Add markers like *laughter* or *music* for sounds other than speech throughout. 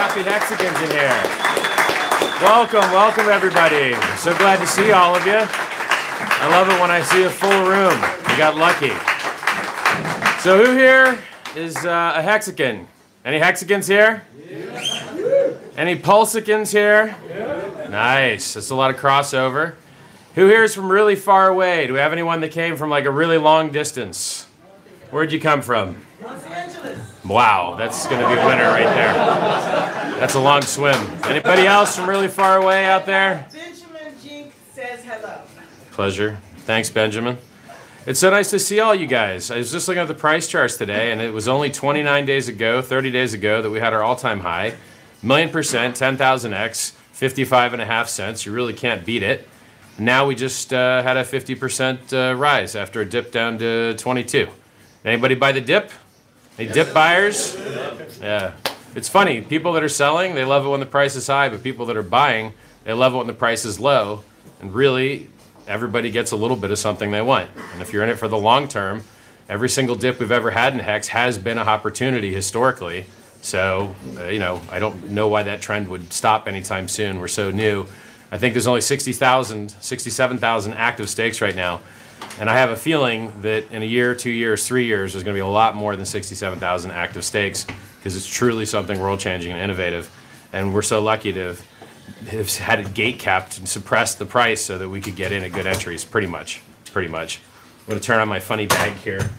happy Hexicans in here. Welcome, welcome everybody. So glad to see all of you. I love it when I see a full room. We got lucky. So who here is uh, a Hexican? Any Hexicans here? Any Pulsicans here? Nice. That's a lot of crossover. Who here is from really far away? Do we have anyone that came from like a really long distance? Where'd you come from? Wow, that's going to be a winner right there. That's a long swim. Anybody else from really far away out there? Benjamin Jink says hello. Pleasure. Thanks, Benjamin. It's so nice to see all you guys. I was just looking at the price charts today, and it was only 29 days ago, 30 days ago, that we had our all-time high. Million percent, 10,000x, 55 and a half cents. You really can't beat it. Now we just uh, had a 50% uh, rise after a dip down to 22. Anybody buy the dip? Any dip buyers? Yeah. It's funny. People that are selling, they love it when the price is high, but people that are buying, they love it when the price is low. And really, everybody gets a little bit of something they want. And if you're in it for the long term, every single dip we've ever had in Hex has been an opportunity historically. So, uh, you know, I don't know why that trend would stop anytime soon. We're so new. I think there's only 60,000, 67,000 active stakes right now. And I have a feeling that in a year, two years, three years, there's going to be a lot more than 67,000 active stakes because it's truly something world changing and innovative. And we're so lucky to have, had it gate capped and suppressed the price so that we could get in at good entries, pretty much. Pretty much. I'm going to turn on my funny bag here.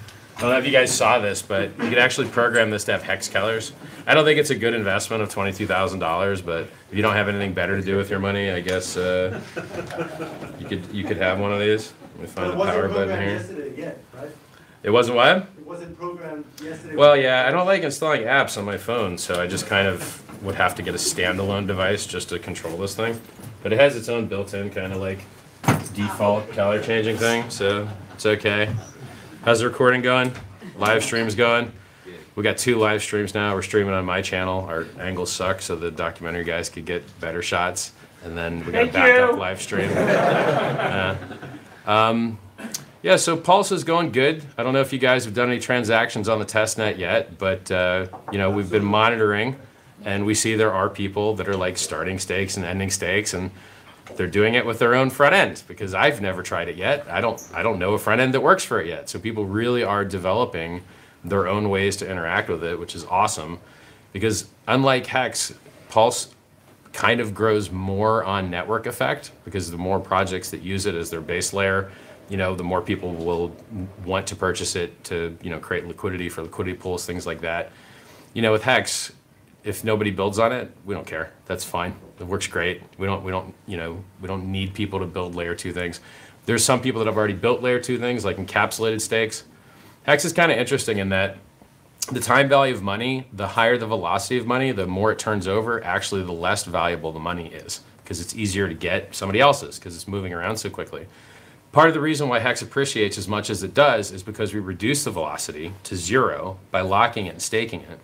I don't know if you guys saw this, but you can actually program this to have hex colors. I don't think it's a good investment of twenty-two thousand dollars, but if you don't have anything better to do with your money, I guess uh, you could you could have one of these. Let me find the power button here. yet, right? It wasn't what? It wasn't programmed yesterday. Well, yeah, I don't like installing apps on my phone, so I just kind of would have to get a standalone device just to control this thing. But it has its own built-in kind of like default color changing thing, so it's okay. How's the recording going? Live stream's going? We got two live streams now. We're streaming on my channel. Our angles suck, so the documentary guys could get better shots. And then we got a Thank backup you. live stream. *laughs* Uh, um, yeah, so Pulse is going good. I don't know if you guys have done any transactions on the test net yet, but uh, you know we've been monitoring, and we see there are people that are like starting stakes and ending stakes, and they're doing it with their own front end because I've never tried it yet. I don't I don't know a front end that works for it yet. So people really are developing their own ways to interact with it, which is awesome. Because unlike Hex, Pulse kind of grows more on network effect because the more projects that use it as their base layer, you know, the more people will want to purchase it to, you know, create liquidity for liquidity pools, things like that. You know, with Hex, if nobody builds on it, we don't care. That's fine. It works great. We don't we don't, you know, we don't need people to build layer 2 things. There's some people that have already built layer 2 things like encapsulated stakes. Hex is kind of interesting in that the time value of money, the higher the velocity of money, the more it turns over, actually the less valuable the money is because it's easier to get somebody else's because it's moving around so quickly. Part of the reason why Hex appreciates as much as it does is because we reduce the velocity to zero by locking it and staking it.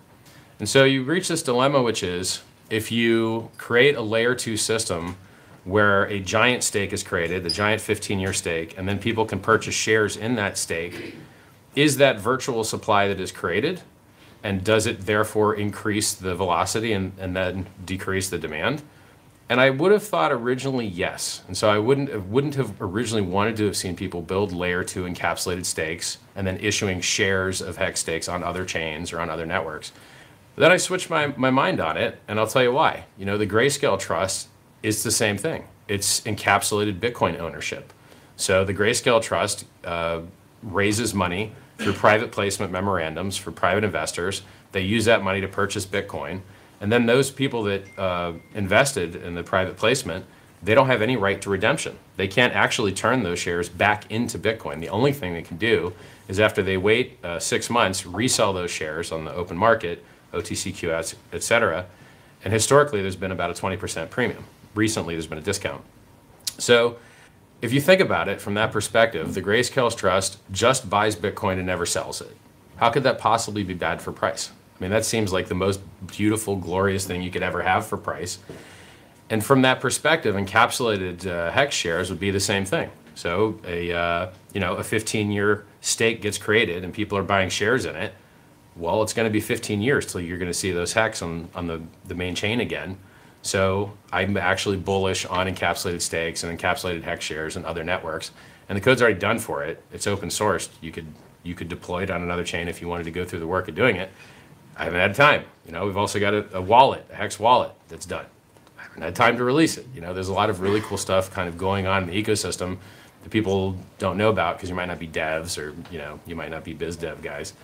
And so you reach this dilemma, which is if you create a layer two system where a giant stake is created, the giant 15 year stake, and then people can purchase shares in that stake, is that virtual supply that is created? And does it therefore increase the velocity and, and then decrease the demand? And I would have thought originally yes. And so I wouldn't wouldn't have originally wanted to have seen people build layer two encapsulated stakes and then issuing shares of hex stakes on other chains or on other networks. Then I switched my, my mind on it, and I'll tell you why. You know, the Grayscale Trust is the same thing. It's encapsulated Bitcoin ownership. So the Grayscale Trust uh, raises money through private placement memorandums for private investors. They use that money to purchase Bitcoin. And then those people that uh, invested in the private placement, they don't have any right to redemption. They can't actually turn those shares back into Bitcoin. The only thing they can do is after they wait uh, six months, resell those shares on the open market, OTCQX, et cetera. And historically, there's been about a 20% premium. Recently, there's been a discount. So if you think about it from that perspective, the Grayscale Trust just buys Bitcoin and never sells it. How could that possibly be bad for price? I mean, that seems like the most beautiful, glorious thing you could ever have for price. And from that perspective, encapsulated uh, hex shares would be the same thing. So a uh, you know a 15-year stake gets created and people are buying shares in it. Well, it's going to be 15 years till you're going to see those hex on, on the, the main chain again. So I'm actually bullish on encapsulated stakes and encapsulated hex shares and other networks. And the code's already done for it. It's open sourced. You could you could deploy it on another chain if you wanted to go through the work of doing it. I haven't had time. You know, we've also got a, a wallet, a hex wallet that's done. I haven't had time to release it. You know, there's a lot of really cool stuff kind of going on in the ecosystem that people don't know about because you might not be devs or you know you might not be biz dev guys.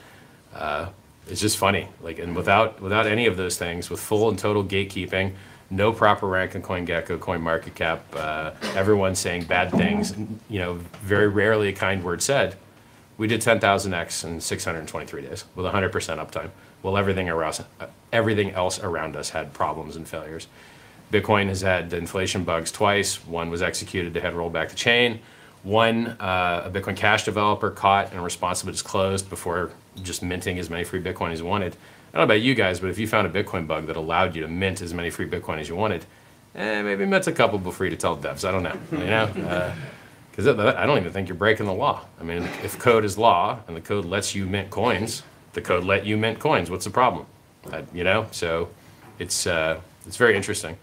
Uh, it's just funny, like, and without without any of those things, with full and total gatekeeping, no proper rank in CoinGecko, CoinMarketCap, uh, everyone saying bad things, you know, very rarely a kind word said. We did 10,000x in 623 days with 100% uptime. Well, everything around, everything else around us had problems and failures. Bitcoin has had inflation bugs twice. One was executed to head roll back the chain. One, uh, a Bitcoin Cash developer caught and responsibly disclosed before just minting as many free Bitcoin as wanted. I don't know about you guys, but if you found a Bitcoin bug that allowed you to mint as many free Bitcoin as you wanted, eh, maybe mint a couple before you tell devs. I don't know. You know, because I don't even think you're breaking the law. I mean, if code is law and the code lets you mint coins, the code let you mint coins. What's the problem? Uh, you know, so it's uh, it's very interesting.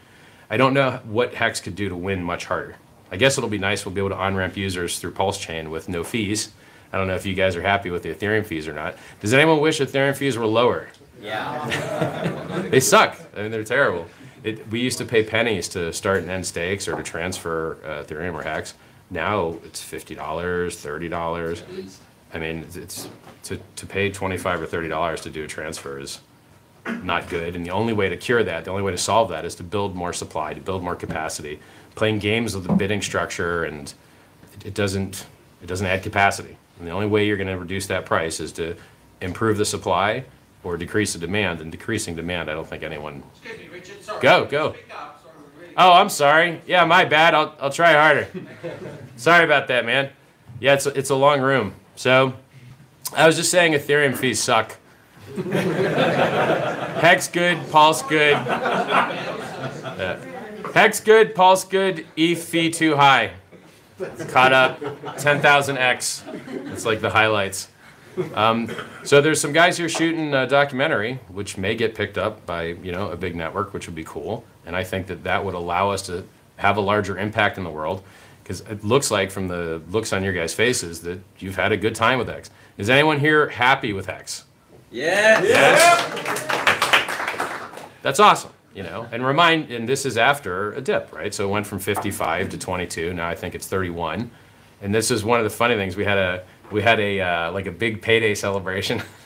I don't know what Hex could do to win much harder. I guess it'll be nice. We'll be able to on-ramp users through Pulse Chain with no fees. I don't know if you guys are happy with the Ethereum fees or not. Does anyone wish Ethereum fees were lower? Yeah. *laughs* They suck. I mean, they're terrible. It, we used to pay pennies to start and end stakes or to transfer uh, Ethereum or Hex. Now it's fifty dollars, thirty dollars. I mean, it's, to, to pay twenty-five or thirty dollars to do a transfer is not good. And the only way to cure that, the only way to solve that, is to build more supply, to build more capacity. Playing games with the bidding structure and it, it doesn't it doesn't add capacity. And the only way you're going to reduce that price is to improve the supply or decrease the demand. And decreasing demand, I don't think anyone. Excuse me, Richard, sorry. Go, go. Speak up, sorry, we're really- Oh, I'm sorry. Yeah, my bad. I'll I'll try harder. *laughs* sorry about that, man. Yeah, it's a, it's a long room. So, I was just saying Ethereum fees suck. *laughs* Hex good, Pulse good. *laughs* Yeah. Hex good, Pulse good, ETH fee too high. Caught up, 10,000x. It's like the highlights. Um, so there's some guys here shooting a documentary, which may get picked up by you know a big network, which would be cool. And I think that that would allow us to have a larger impact in the world, because it looks like from the looks on your guys' faces that you've had a good time with X. Is anyone here happy with X? Yes. That's awesome, you know. And remind, and this is after a dip, right? So it went from 55 to 22. Now I think it's 31. And this is one of the funny things. We had a we had a uh, like a big payday celebration, *laughs*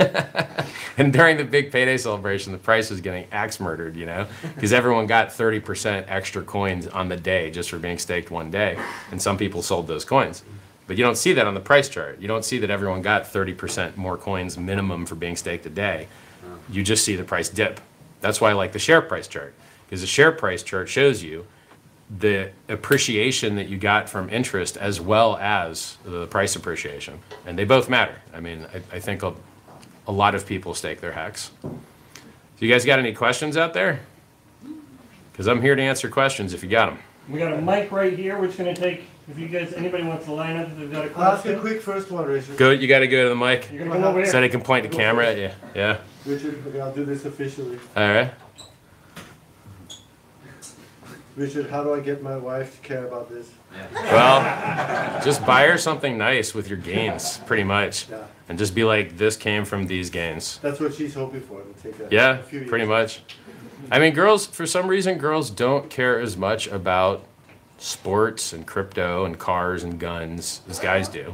and during the big payday celebration, the price was getting axe murdered, you know, because everyone got 30% extra coins on the day just for being staked one day, and some people sold those coins. But you don't see that on the price chart. You don't see that everyone got 30% more coins minimum for being staked a day. You just see the price dip. That's why I like the share price chart, because the share price chart shows you the appreciation that you got from interest as well as the price appreciation. And they both matter. I mean, I, I think a, a lot of people stake their hex. So you guys got any questions out there? Because I'm here to answer questions if you got them. We got a mic right here, which is gonna take, if you guys, anybody wants to line up, they've got a I'll ask a question. quick first one, Richard. Go, you got to go to the mic You're gonna come over so here. they can point the camera at you. Yeah. Richard, okay, I'll do this officially. All right. Richard, how do I get my wife to care about this? Well, just buy her something nice with your gains, pretty much, Yeah, and just be like, "This came from these gains." that's what she's hoping for. It'll take a, Yeah, a few years. pretty much. I mean, girls, for some reason, girls don't care as much about sports and crypto and cars and guns as guys do.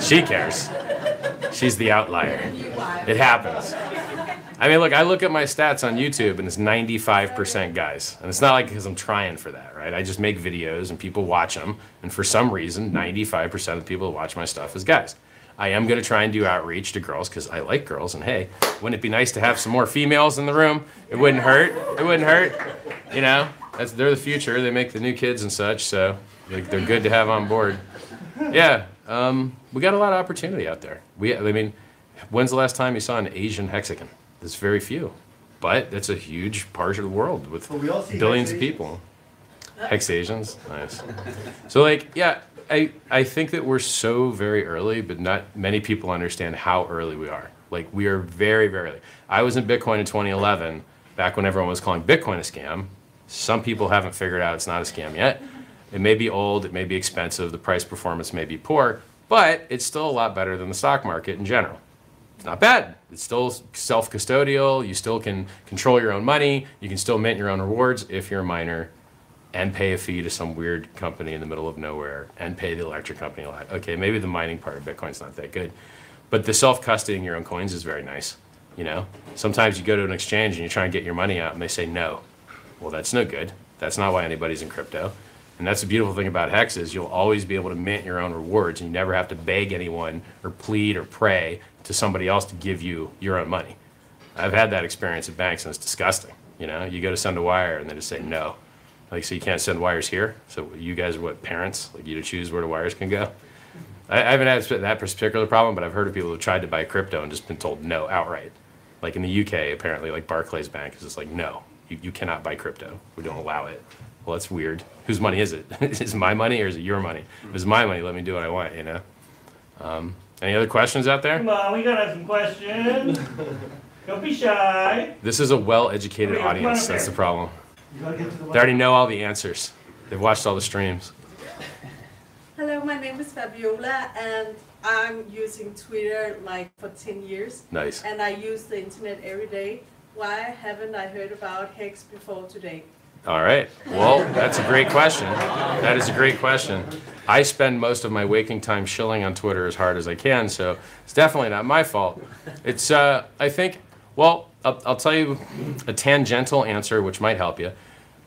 She cares. She's the outlier. It happens. I mean, look, I look at my stats on YouTube and it's 95% guys. And it's not like because I'm trying for that, right? I just make videos and people watch them. And for some reason, 95% of the people who watch my stuff is guys. I am going to try and do outreach to girls because I like girls. And hey, wouldn't it be nice to have some more females in the room? It wouldn't hurt. It wouldn't hurt. You know, that's they're the future. They make the new kids and such. So like, they're good to have on board. Yeah, um, we got a lot of opportunity out there. We, I mean, when's the last time you saw an Asian hexagon? There's very few, but it's a huge part of the world with But we all see billions of people. Hex Asians, nice. So like, yeah, I I think that we're so very early, but not many people understand how early we are. Like we are very, very. I was in Bitcoin in 2011, back when everyone was calling Bitcoin a scam. Some people haven't figured out it's not a scam yet. It may be old, it may be expensive, the price performance may be poor, but it's still a lot better than the stock market in general. It's not bad. It's still self custodial. You still can control your own money. You can still mint your own rewards if you're a miner and pay a fee to some weird company in the middle of nowhere and pay the electric company a lot. Okay, maybe the mining part of Bitcoin's not that good, but the self custodying your own coins is very nice. You know, sometimes you go to an exchange and you try and get your money out and they say no. Well, that's no good. That's not why anybody's in crypto. And that's the beautiful thing about Hex is you'll always be able to mint your own rewards and you never have to beg anyone or plead or pray to somebody else to give you your own money. I've had that experience at banks and it's disgusting. You know, you go to send a wire and they just say no. Like, so you can't send wires here? So you guys are what, parents? Like you to choose where the wires can go? I, I haven't had that particular problem, but I've heard of people who tried to buy crypto and just been told no outright. Like in the UK, apparently, like Barclays Bank is just like, no, you, you cannot buy crypto. We don't allow it. Well, that's weird. Whose money is it? *laughs* is it my money or is it your money? If it's my money, let me do what I want, you know? Um, any other questions out there? Come on, we gotta have some questions. *laughs* Don't be shy. This is a well-educated Okay, audience. That's the problem. You gotta get to the They already know all the answers. They've watched all the streams. Hello, my name is Fabiola and I'm using Twitter like for 10 years Nice. and I use the internet every day. Why haven't I heard about Hex before today? All right. Well, that's a great question. That is a great question. I spend most of my waking time shilling on Twitter as hard as I can, so it's definitely not my fault. It's, uh, I think, well, I'll, I'll tell you a tangential answer which might help you.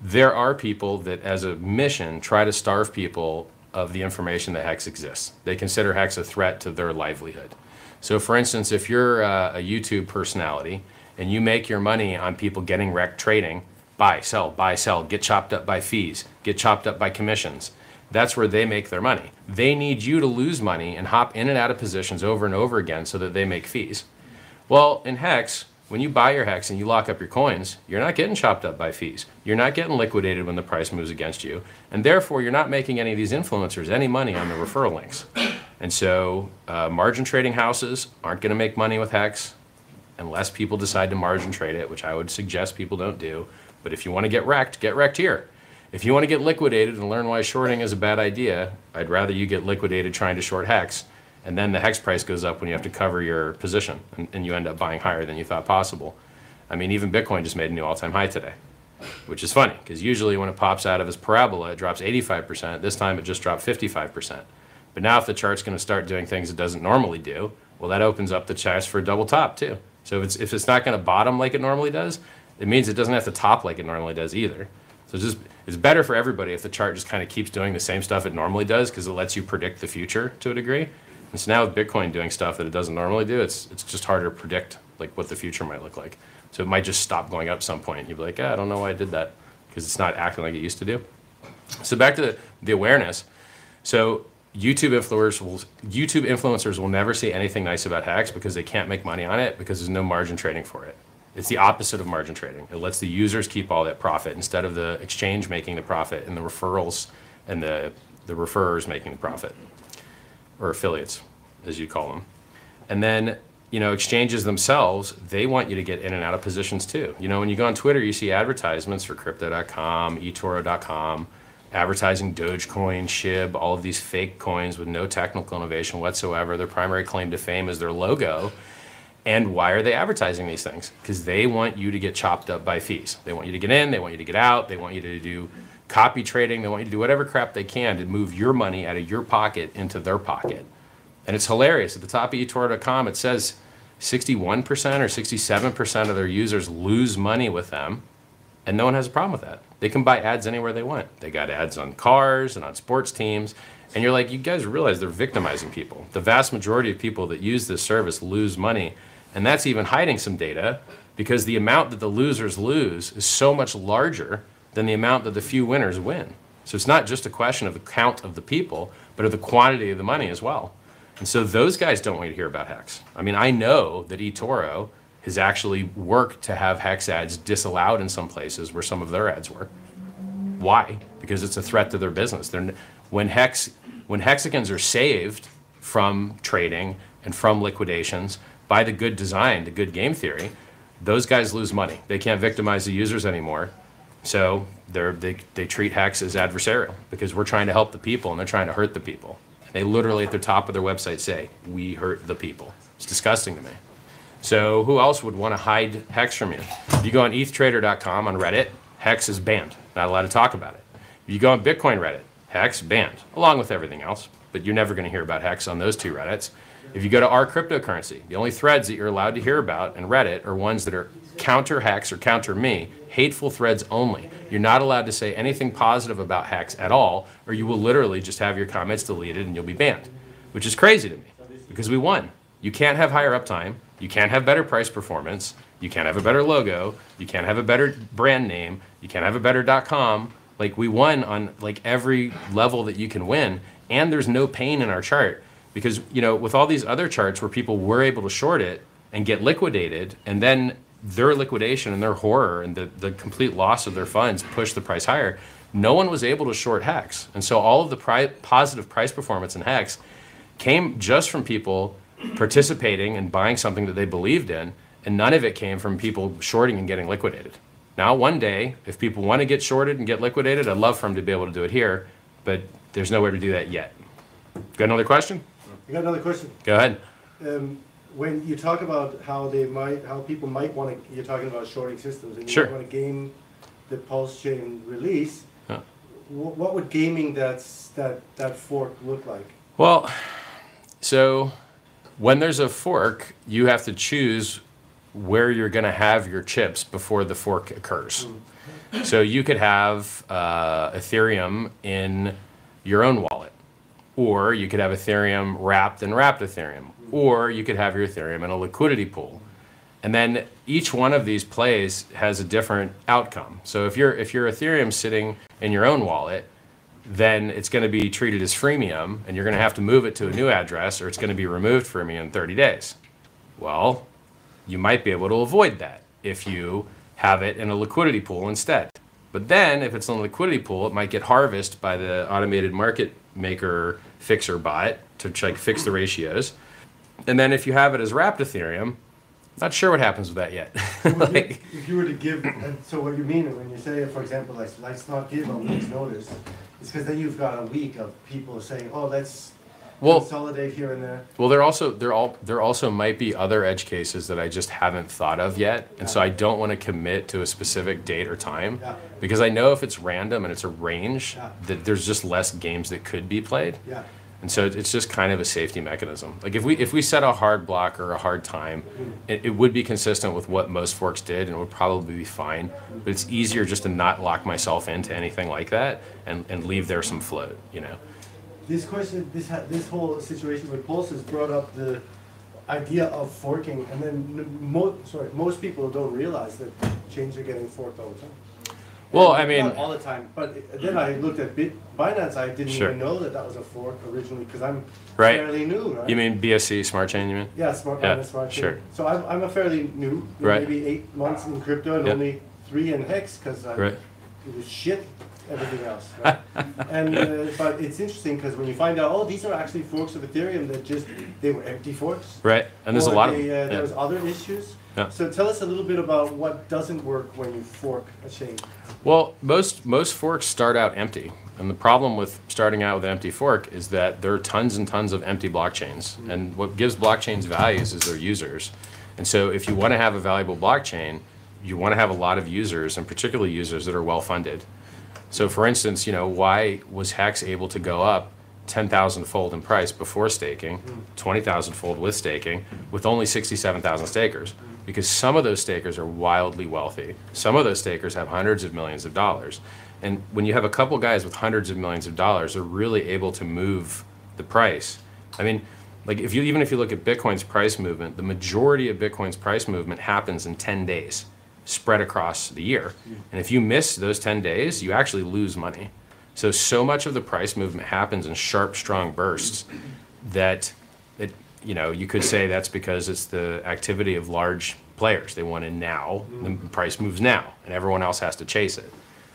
There are people that, as a mission, try to starve people of the information that Hex exists. They consider Hex a threat to their livelihood. So, for instance, if you're uh, a YouTube personality and you make your money on people getting wrecked trading, buy, sell, buy, sell, get chopped up by fees, get chopped up by commissions. That's where they make their money. They need you to lose money and hop in and out of positions over and over again so that they make fees. Well, in Hex, when you buy your Hex and you lock up your coins, you're not getting chopped up by fees. You're not getting liquidated when the price moves against you. And therefore, you're not making any of these influencers any money on the referral links. And so, uh, margin trading houses aren't going to make money with Hex unless people decide to margin trade it, which I would suggest people don't do. But if you want to get wrecked, get wrecked here. If you want to get liquidated and learn why shorting is a bad idea, I'd rather you get liquidated trying to short Hex, and then the Hex price goes up when you have to cover your position, and, and you end up buying higher than you thought possible. I mean, even Bitcoin just made a new all-time high today, which is funny because usually when it pops out of its parabola, it drops 85%. This time it just dropped 55%. But now if the chart's going to start doing things it doesn't normally do, well, that opens up the chance for a double top too. So if it's, if it's not going to bottom like it normally does, it means it doesn't have to top like it normally does either. So it's just it's better for everybody if the chart just kind of keeps doing the same stuff it normally does because it lets you predict the future to a degree. And so now with Bitcoin doing stuff that it doesn't normally do, it's it's just harder to predict like what the future might look like. So it might just stop going up at some point. You'd be like, ah, I don't know why I did that because it's not acting like it used to do. So back to the, the awareness. So YouTube influencers will YouTube influencers will never say anything nice about hacks because they can't make money on it because there's no margin trading for it. It's the opposite of margin trading. It lets the users keep all that profit instead of the exchange making the profit and the referrals and the, the referrers making the profit or affiliates, as you call them. And then, you know, exchanges themselves, they want you to get in and out of positions too. You know, when you go on Twitter, you see advertisements for crypto.com, eToro.com, advertising Dogecoin, SHIB, all of these fake coins with no technical innovation whatsoever. Their primary claim to fame is their logo. And why are they advertising these things? Because they want you to get chopped up by fees. They want you to get in, they want you to get out, they want you to do copy trading, they want you to do whatever crap they can to move your money out of your pocket into their pocket. And it's hilarious. At the top of eToro.com, it says 61% or 67% of their users lose money with them, and no one has a problem with that. They can buy ads anywhere they want. They got ads on cars and on sports teams. And you're like, you guys realize they're victimizing people. The vast majority of people that use this service lose money. And that's even hiding some data because the amount that the losers lose is so much larger than the amount that the few winners win. So it's not just a question of the count of the people, but of the quantity of the money as well. And so those guys don't want to hear about Hex. I mean, I know that eToro has actually worked to have Hex ads disallowed in some places where some of their ads were. Why? Because it's a threat to their business. They're, when Hex, when hexagons are saved from trading and from liquidations, by the good design, the good game theory, those guys lose money. They can't victimize the users anymore. So they, they treat Hex as adversarial because we're trying to help the people and they're trying to hurt the people. They literally at the top of their website say, we hurt the people. It's disgusting to me. So who else would want to hide Hex from you? If you go on ETHTrader.com on Reddit, Hex is banned. Not allowed to talk about it. If you go on Bitcoin Reddit, Hex banned, along with everything else. But you're never going to hear about Hex on those two Reddits. If you go to our cryptocurrency, the only threads that you're allowed to hear about in Reddit are ones that are counter Hex or counter me, hateful threads only. You're not allowed to say anything positive about Hex at all, or you will literally just have your comments deleted and you'll be banned, which is crazy to me because we won. You can't have higher uptime. You can't have better price performance. You can't have a better logo. You can't have a better brand name. You can't have a better .com. Like we won on like every level that you can win, and there's no pain in our chart because you know with all these other charts where people were able to short it and get liquidated, and then their liquidation and their horror and the, the complete loss of their funds pushed the price higher. No one was able to short Hex, and so all of the pri- positive price performance in Hex came just from people participating and buying something that they believed in, and none of it came from people shorting and getting liquidated. Now, one day, if people want to get shorted and get liquidated, I'd love for them to be able to do it here, but there's nowhere to do that yet. Got another question? I got another question. Go ahead. Um, when you talk about how they might, how people might want to, you're talking about shorting systems, and you Sure. want to game the pulse chain release. Wh- What would gaming that's, that, that fork look like? Well, so when there's a fork, you have to choose where you're going to have your chips before the fork occurs. So you could have uh, Ethereum in your own wallet, or you could have Ethereum wrapped in wrapped Ethereum, or you could have your Ethereum in a liquidity pool. And then each one of these plays has a different outcome. So if you're if your Ethereum sitting in your own wallet, then it's going to be treated as freemium and you're going to have to move it to a new address or it's going to be removed from you in 30 days. Well, you might be able to avoid that if you have it in a liquidity pool instead. But then if it's in a liquidity pool, it might get harvested by the automated market maker fixer bot to like fix the ratios. And then if you have it as wrapped Ethereum, not sure what happens with that yet. *laughs* Like, If you were to give, so what you mean when you say, for example, like, let's not give a week's notice, it's because then you've got a week of people saying, oh, let's Well- consolidate here and there. Well, there also there all there also might be other edge cases that I just haven't thought of yet, and so I don't want to commit to a specific date or time Yeah. because I know if it's random and it's a range Yeah. that there's just less games that could be played, Yeah. And so it's just kind of a safety mechanism. Like if we if we set a hard block or a hard time, it, it would be consistent with what most forks did, and it would probably be fine. But it's easier just to not lock myself into anything like that and and leave there some float, you know. This question, this this whole situation with Pulse has brought up the idea of forking, and then mo- sorry, most people don't realize that chains are getting forked all the time. Well, I mean- all the time, but then I looked at Bit Binance. I didn't Sure. even know that that was a fork originally because I'm Right. fairly new. Right? You mean BSC Smart Chain? You mean? Yeah, smart Yeah, Binance, smart chain. sure. So I'm, I'm a fairly new, Right. maybe eight months in crypto and Yeah. only three in hex because I Right. it was shit everything else. Right? *laughs* and uh, but it's interesting because when you find out, oh, these are actually forks of Ethereum that just they were empty forks. Right, and there's a lot of they, them. Uh, there yeah. was other issues. Yeah. So tell us a little bit about what doesn't work when you fork a chain. Well, most most forks start out empty, and the problem with starting out with an empty fork is that there are tons and tons of empty blockchains. Mm-hmm. And what gives blockchains values is their users. And so, if you want to have a valuable blockchain, you want to have a lot of users, and particularly users that are well funded. So, for instance, you know, why was Hex able to go up 10,000 fold in price before staking, mm-hmm. 20,000 fold with staking, with only 67,000 stakers? Mm-hmm. Because some of those stakers are wildly wealthy. Some of those stakers have hundreds of millions of dollars. And when you have a couple guys with hundreds of millions of dollars, they're really able to move the price. I mean, like if you even if you look at Bitcoin's price movement, the majority of Bitcoin's price movement happens in 10 days, spread across the year. And if you miss those 10 days, you actually lose money. So so much of the price movement happens in sharp, strong bursts that you know you could say that's because it's the activity of large players. They want in now, the mm-hmm. price moves now, and everyone else has to chase it.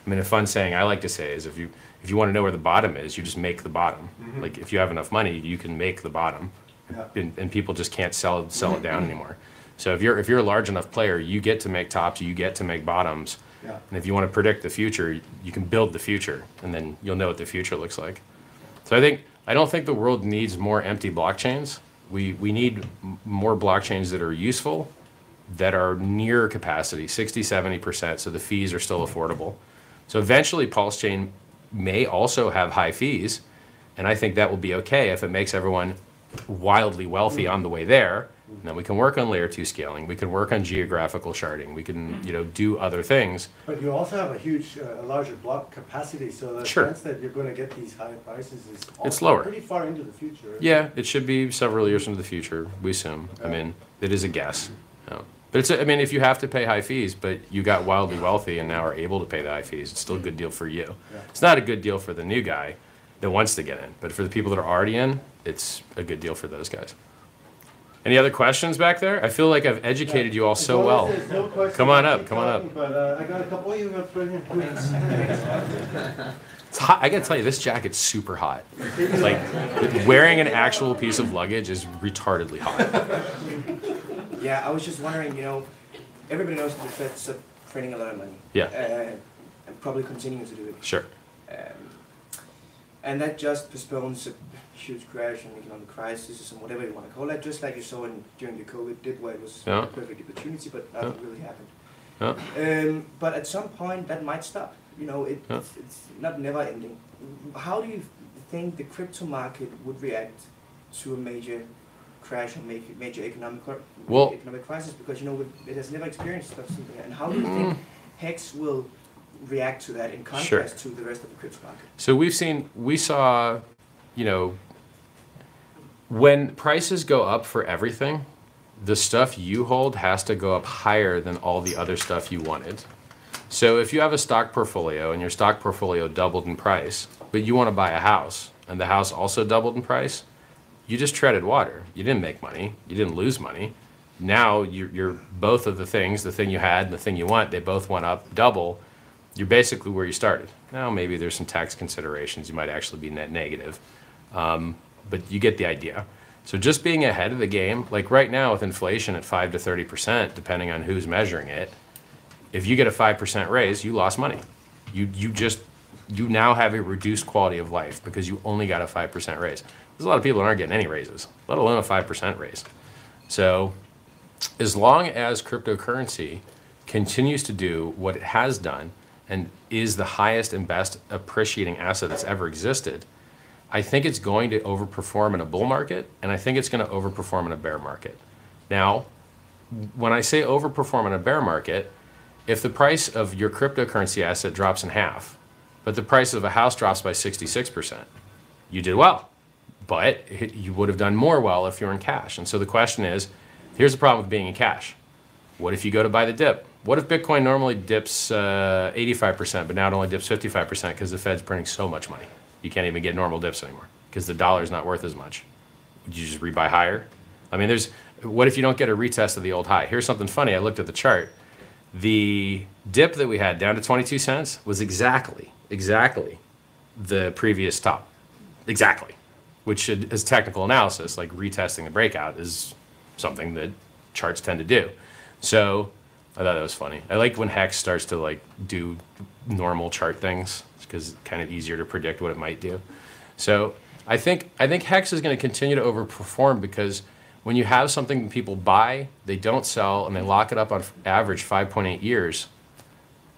I mean, a fun saying I like to say is if you if you want to know where the bottom is, you just make the bottom. Mm-hmm. Like if you have enough money, you can make the bottom, Yeah. and, and people just can't sell it, sell it down mm-hmm. anymore. So if you're if you're a large enough player, you get to make tops, you get to make bottoms, Yeah. and if you want to predict the future, you can build the future, and then you'll know what the future looks like. So I think I don't think the world needs more empty blockchains. We we need more blockchains that are useful, that are near capacity, 60, 70%, so the fees are still affordable. So eventually Pulse Chain may also have high fees, and I think that will be okay if it makes everyone wildly wealthy on the way there. And then we can work on layer two scaling. We can work on geographical sharding. We can, you know, do other things. But you also have a huge, uh, larger block capacity, so the Sure. chance that you're gonna get these high prices is It's also lower. pretty far into the future. Yeah, it should be several years into the future, we assume. I mean, it is a guess. Yeah. But it's, I mean, if you have to pay high fees, but you got wildly wealthy and now are able to pay the high fees, it's still a good deal for you. Yeah. It's not a good deal for the new guy that wants to get in, but for the people that are already in, it's a good deal for those guys. Any other questions back there? I feel like I've educated you all so well. no Come on up, come on up. But, uh, I got a couple, oh, you got brilliant. It's hot. I gotta tell you, this jacket's super hot. Like, wearing an actual piece of luggage is retardedly hot. Yeah, I was just wondering, you know, everybody knows that the Fed's printing a lot of money. Yeah. Uh, and probably continuing to do it. Sure. Um, and that just postpones a huge crash and economic crisis and whatever you want to call it, just like you saw in, during the COVID did where it was Yeah. a perfect opportunity, but nothing really happened. Yeah. Um, but at some point that might stop. You know, it, Yeah. it's, it's not never ending. How do you think the crypto market would react to a major crash or major, major economic Well- economic crisis? Because you know it has never experienced stuff something. And how do you think Hex will react to that in Mm. Sure. contrast to the rest of the crypto market? So we've seen, we saw, you know, when prices go up for everything, the stuff you hold has to go up higher than all the other stuff you wanted. So if you have a stock portfolio and your stock portfolio doubled in price, but you want to buy a house and the house also doubled in price, you just treaded water. You didn't make money. You didn't lose money. Now you're, you're both of the things, the thing you had and the thing you want, they both went up double. You're basically where you started. Now maybe there's some tax considerations. You might actually be net negative, um, but you get the idea. So just being ahead of the game, like right now with inflation at five to thirty percent, depending on who's measuring it, if you get a five percent raise, you lost money. You you just you now have a reduced quality of life because you only got a five percent raise. There's a lot of people that aren't getting any raises, let alone a five percent raise. So as long as cryptocurrency continues to do what it has done and is the highest and best appreciating asset that's ever existed, I think it's going to overperform in a bull market, and I think it's going to overperform in a bear market. Now, when I say overperform in a bear market, if the price of your cryptocurrency asset drops in half, but the price of a house drops by 66%, you did well. But you would have done more well if you're in cash. And so the question is here's the problem with being in cash. What if you go to buy the dip? What if Bitcoin normally dips uh, 85%, but now it only dips 55% because the Fed's printing so much money? You can't even get normal dips anymore because the dollar's not worth as much. Would you just rebuy higher? I mean, there's what if you don't get a retest of the old high? Here's something funny. I looked at the chart. The dip that we had down to 22 cents was exactly, exactly the previous top. Exactly. Which should, is technical analysis, like retesting the breakout is something that charts tend to do. So I thought that was funny. I like when Hex starts to like do normal chart things because it's kind of easier to predict what it might do. So I think I think Hex is going to continue to overperform because when you have something people buy, they don't sell, and they lock it up on average 5.8 years,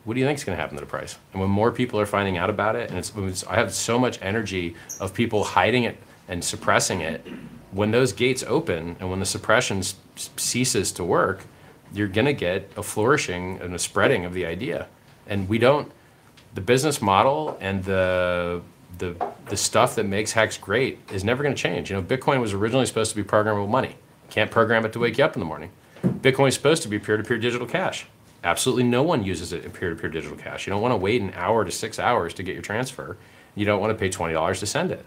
what do you think is going to happen to the price? And when more people are finding out about it, and it's, it's, I have so much energy of people hiding it and suppressing it, when those gates open and when the suppression ceases to work, you're going to get a flourishing and a spreading of the idea. And we don't, the business model and the the the stuff that makes Hex great is never going to change. You know, Bitcoin was originally supposed to be programmable money. Can't program it to wake you up in the morning. Bitcoin is supposed to be peer-to-peer digital cash. Absolutely no one uses it in peer-to-peer digital cash. You don't want to wait an hour to six hours to get your transfer. You don't want to pay twenty dollars to send it.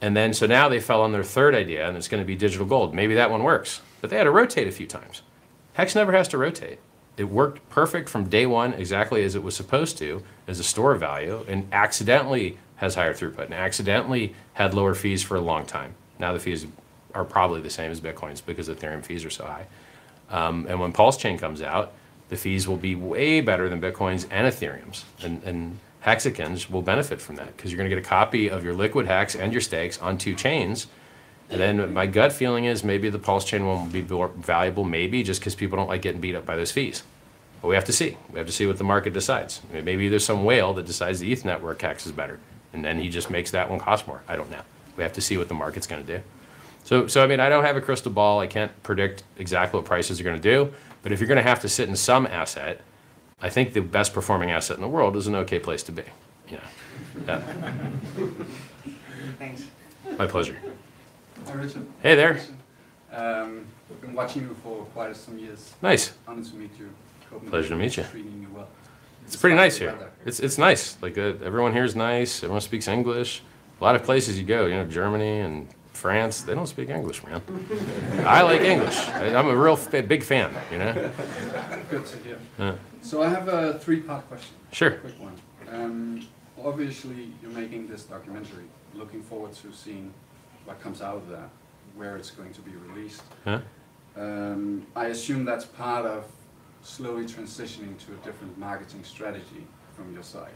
And then so now they fell on their third idea, and it's going to be digital gold. Maybe that one works, but they had to rotate a few times. Hex never has to rotate. It worked perfect from day one, exactly as it was supposed to, as a store of value, and accidentally has higher throughput and accidentally had lower fees for a long time. Now the fees are probably the same as Bitcoin's because Ethereum fees are so high. Um, and when Pulse Chain comes out, the fees will be way better than Bitcoin's and Ethereum's. And, and hexagons will benefit from that because you're going to get a copy of your liquid hex and your stakes on two chains. And then my gut feeling is maybe the Pulse Chain one won't be more valuable, maybe just because people don't like getting beat up by those fees. But we have to see. We have to see what the market decides. Maybe there's some whale that decides the ETH network hex is better, and then he just makes that one cost more. I don't know. We have to see what the market's going to do. So, so I mean, I don't have a crystal ball. I can't predict exactly what prices are going to do. But if you're going to have to sit in some asset, I think the best performing asset in the world is an okay place to be. You know, Yeah. Thanks. my pleasure. Hi, Richard. Hey there. Um, I've been watching you for quite some years. Nice. Honored to meet you. Copenhagen Pleasure to meet you. Treating you well. It's pretty nice here. weather. It's it's nice. Like uh, everyone here is nice. Everyone speaks English. A lot of places you go, you know, Germany and France, they don't speak English, man. *laughs* I like English. I, I'm a real f- big fan. You know. Good to hear. Yeah. So I have a three-part question. Sure. Quick one. Um, obviously, you're making this documentary. Looking forward to seeing what comes out of that, where it's going to be released. Huh? Um, I assume that's part of slowly transitioning to a different marketing strategy from your side.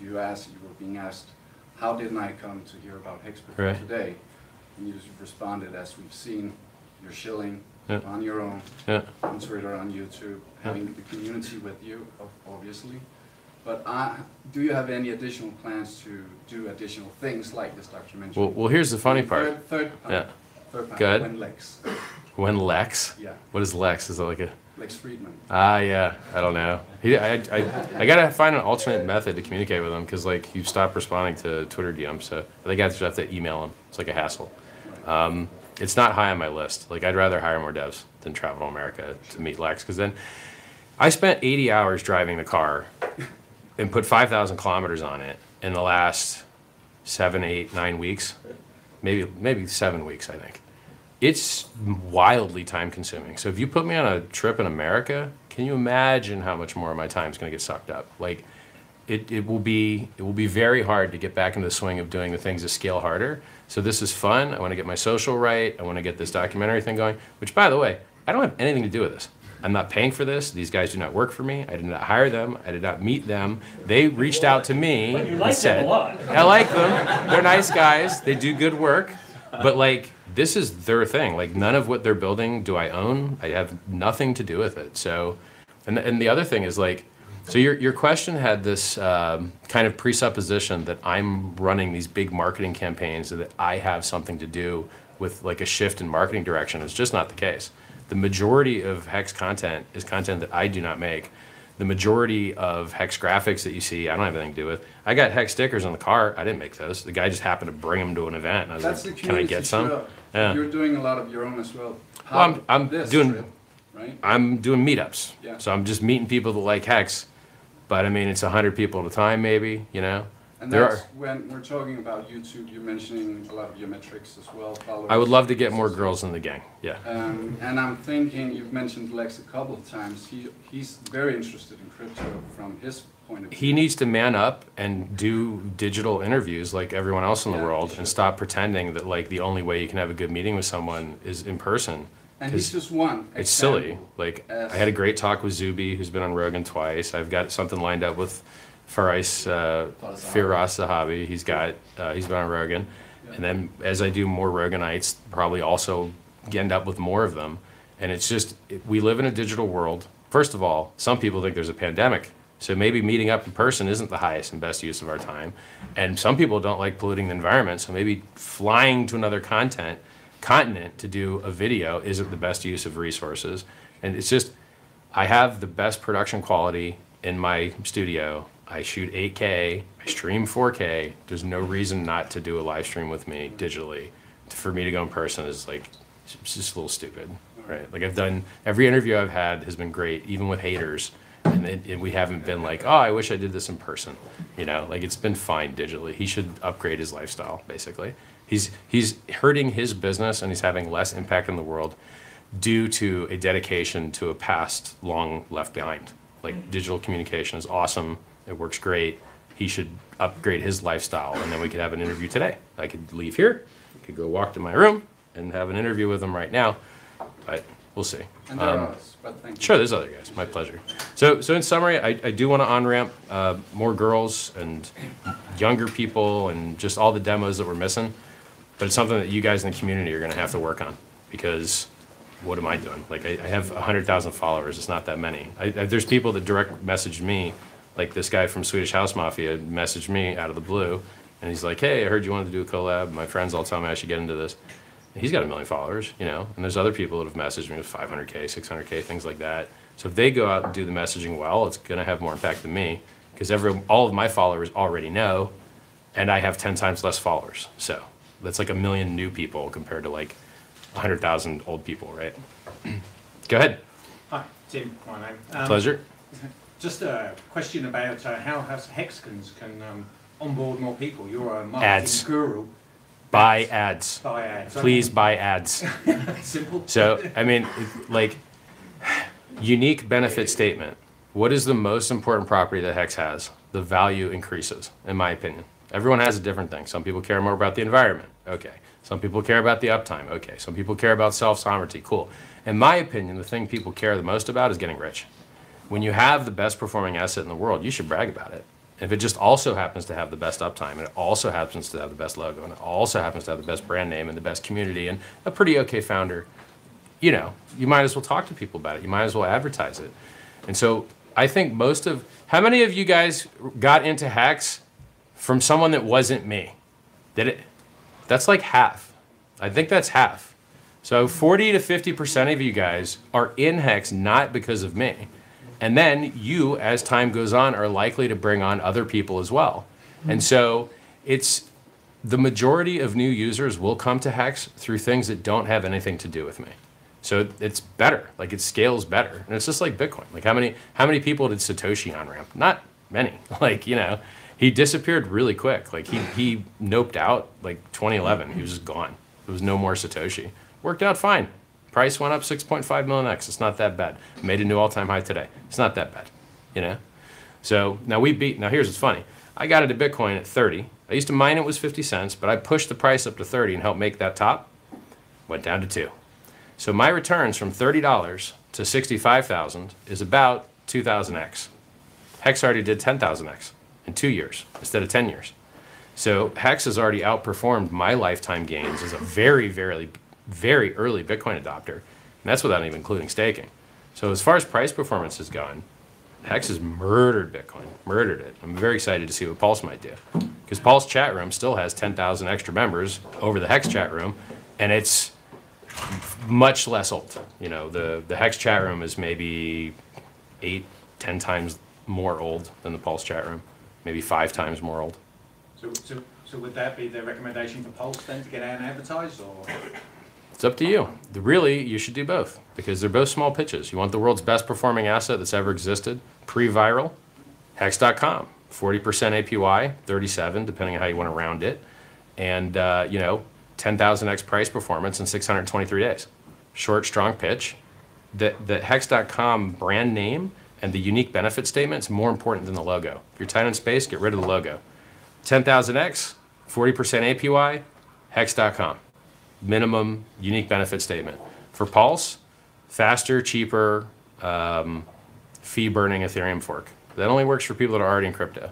You asked, you were being asked, how didn't I come to hear about Hicks before Right. today? And you responded, as we've seen, you're shilling Yeah. on your own, Yeah. on Twitter, on YouTube, having the community with you, obviously. But uh, do you have any additional plans to do additional things like this documentary? Well, well, here's the funny part. Third, third part. Yeah. Third part. Go ahead. When Lex. When Lex, Yeah. what is Lex? Is it like a Lex Fridman. Ah, yeah. I don't know. He, I, I, I gotta find an alternate method to communicate with him because like you stopped responding to Twitter DMs, so I think I just have to email him. It's like a hassle. Um, it's not high on my list. Like I'd rather hire more devs than travel to America to meet Lex because then I spent 80 hours driving the car and put 5,000 kilometers on it in the last seven, eight, nine weeks, maybe maybe seven weeks, I think. It's wildly time consuming. So if you put me on a trip in America, can you imagine how much more of my time is going to get sucked up? Like, it, it will be it will be very hard to get back into the swing of doing the things that scale harder. So this is fun. I want to get my social right. I want to get this documentary thing going. Which, by the way, I don't have anything to do with this. I'm not paying for this. These guys do not work for me. I did not hire them. I did not meet them. They reached out to me But you and said, them a lot. I like them. They're nice guys. They do good work. But like this is their thing. Like none of what they're building do I own. I have nothing to do with it. So, and and the other thing is like, so your your question had this um, kind of presupposition that I'm running these big marketing campaigns and that I have something to do with like a shift in marketing direction. It's just not the case. The majority of Hex content is content that I do not make the majority of hex graphics that you see, I don't have anything to do with. I got hex stickers on the car. I didn't make those. The guy just happened to bring them to an event. And I was That's like, can I get some? Yeah. You're doing a lot of your own as well. Well, I'm- I'm this doing- right? I'm doing meetups. Yeah. So I'm just meeting people that like hex. But I mean, it's 100 people at a time, maybe, you know? And there that's are- when we're talking about YouTube, you're mentioning a lot of your metrics as well. followers. I would love to get more girls in the gang. Yeah. Um, and I'm thinking, you've mentioned Lex a couple of times. He, he's very interested in crypto from his point of view. He needs to man up and do digital interviews like everyone else in the Yeah, world sure. and stop pretending that like the only way you can have a good meeting with someone is in person. and he's just one. It's silly. Like I had a great talk with Zuby, who's been on Rogan twice. I've got something lined up with Farais uh, Firas Zahabi. He's got uh, he's been on Rogan, and then as I do more Roganites, probably also end up with more of them. And it's just we live in a digital world. First of all, some people think there's a pandemic, so maybe meeting up in person isn't the highest and best use of our time. And some people don't like polluting the environment, so maybe flying to another content continent to do a video isn't the best use of resources. And it's just, I have the best production quality in my studio. I shoot 8K, I stream 4K. There's no reason not to do a live stream with me digitally. For me to go in person is like, it's just a little stupid, right? Like I've done, every interview I've had has been great, even with haters. And, it, and we haven't been like, oh, I wish I did this in person. You know, like it's been fine digitally. He should upgrade his lifestyle, basically. He's, he's hurting his business and he's having less impact in the world due to a dedication to a past long left behind. Like digital communication is awesome, it works great. He should upgrade his lifestyle, and then we could have an interview today. I could leave here, could go walk to my room, and have an interview with him right now, but we'll see. And there Um, are others, but thank you. Sure, there's other guys. My pleasure. So, so in summary, I, I do want to on ramp uh, more girls and younger people and just all the demos that we're missing. But it's something that you guys in the community are going to have to work on because what am I doing? Like, I, I have 100,000 followers. It's not that many. I, I, there's people that direct message me, like this guy from Swedish House Mafia messaged me out of the blue. And he's like, hey, I heard you wanted to do a collab. My friends all tell me I should get into this. And he's got a million followers, you know, and there's other people that have messaged me with 500K, 600K, things like that. So if they go out and do the messaging well, it's going to have more impact than me because every all of my followers already know, and I have 10 times less followers. So that's like a million new people compared to like 100,000 old people, right? *clears throat* go ahead. Hi, Tim, my name. Um, Pleasure. Just a question about uh, how Hexicans can um, onboard more people. You're a marketing Ads. guru. Buy ads. Buy ads. okay. Please buy ads. *laughs* Simple. So, I mean, like, unique benefit statement. What is the most important property that Hex has? The value increases, in my opinion. Everyone has a different thing. Some people care more about the environment. Okay. Some people care about the uptime. Okay. Some people care about self sovereignty. Cool. In my opinion, the thing people care the most about is getting rich. When you have the best performing asset in the world, you should brag about it. If it just also happens to have the best uptime, and it also happens to have the best logo, and it also happens to have the best brand name and the best community, and a pretty okay founder, you know, you might as well talk to people about it. You might as well advertise it. And so I think most of, how many of you guys got into Hex from someone that wasn't me? Did it? That's like half. I think that's half. So 40 to 50% of you guys are in Hex not because of me. And then you, as time goes on, are likely to bring on other people as well. Hmm. And so it's the majority of new users will come to Hex through things that don't have anything to do with me. So it's better, like it scales better. And it's just like Bitcoin. Like how many how many people did Satoshi on ramp? Not many. *laughs* Like, you know, he disappeared really quick. Like he he noped out like 2011. He was just gone. There was no more Satoshi. Worked out fine. Price went up 6.5 million X. It's not that bad. Made a new all-time high today. It's not that bad, you know. So now we beat. Now here's what's funny. I got into Bitcoin at 30. I used to mine it was 50 cents, but I pushed the price up to 30 and helped make that top. Went down to two. So my returns from $30 to 65,000 is about 2,000x. Hex already did 10,000x in two years instead of 10 years. So Hex has already outperformed my lifetime gains as a very, very, very early Bitcoin adopter. And that's without even including staking. So as far as price performance has gone, Hex has murdered Bitcoin, murdered it. I'm very excited to see what Pulse might do. Because Pulse chat room still has 10,000 extra members over the Hex chat room, and it's much less old. You know, the, the Hex chat room is maybe eight, ten times more old than the Pulse chat room, maybe five times more old. So, so, so would that be the recommendation for Pulse then to get out and advertise or? It's up to you. Really, you should do both because they're both small pitches. You want the world's best performing asset that's ever existed, pre-viral, hex.com, 40% APY, 37 depending on how you want to round it, and uh, you know, 10,000x price performance in 623 days. Short, strong pitch. The, the hex.com brand name and the unique benefit statement is more important than the logo. If you're tight on space, get rid of the logo. 10,000x, 40% APY, hex.com minimum unique benefit statement. For Pulse, faster, cheaper, um, fee burning Ethereum fork. That only works for people that are already in crypto.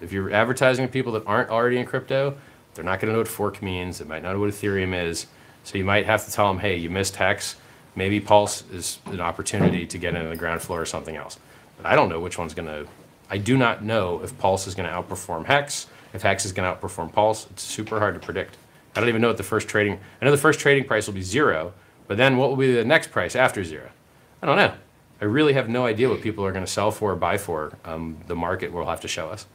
If you're advertising to people that aren't already in crypto, they're not going to know what fork means. They might not know what Ethereum is. So you might have to tell them, hey, you missed Hex. Maybe Pulse is an opportunity to get into the ground floor or something else. But I don't know which one's going to. I do not know if Pulse is going to outperform Hex, if Hex is going to outperform Pulse. It's super hard to predict. I don't even know what the first trading. I know the first trading price will be zero, but then what will be the next price after zero? I don't know. I really have no idea what people are going to sell for or buy for. Um, the market will have to show us.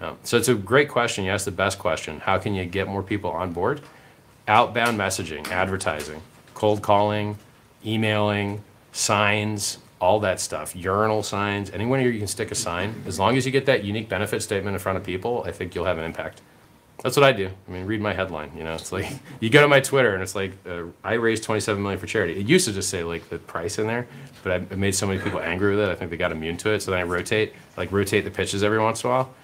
Um, so it's a great question. You asked the best question. How can you get more people on board? Outbound messaging, advertising, cold calling, emailing, signs, all that stuff. Urinal signs. Anywhere you can stick a sign. As long as you get that unique benefit statement in front of people, I think you'll have an impact. That's what I do. I mean, read my headline. You know, it's like *laughs* you go to my Twitter and it's like uh, I raised 27 million for charity. It used to just say like the price in there, but I made so many people angry with it. I think they got immune to it. So then I rotate, like rotate the pitches every once in a while.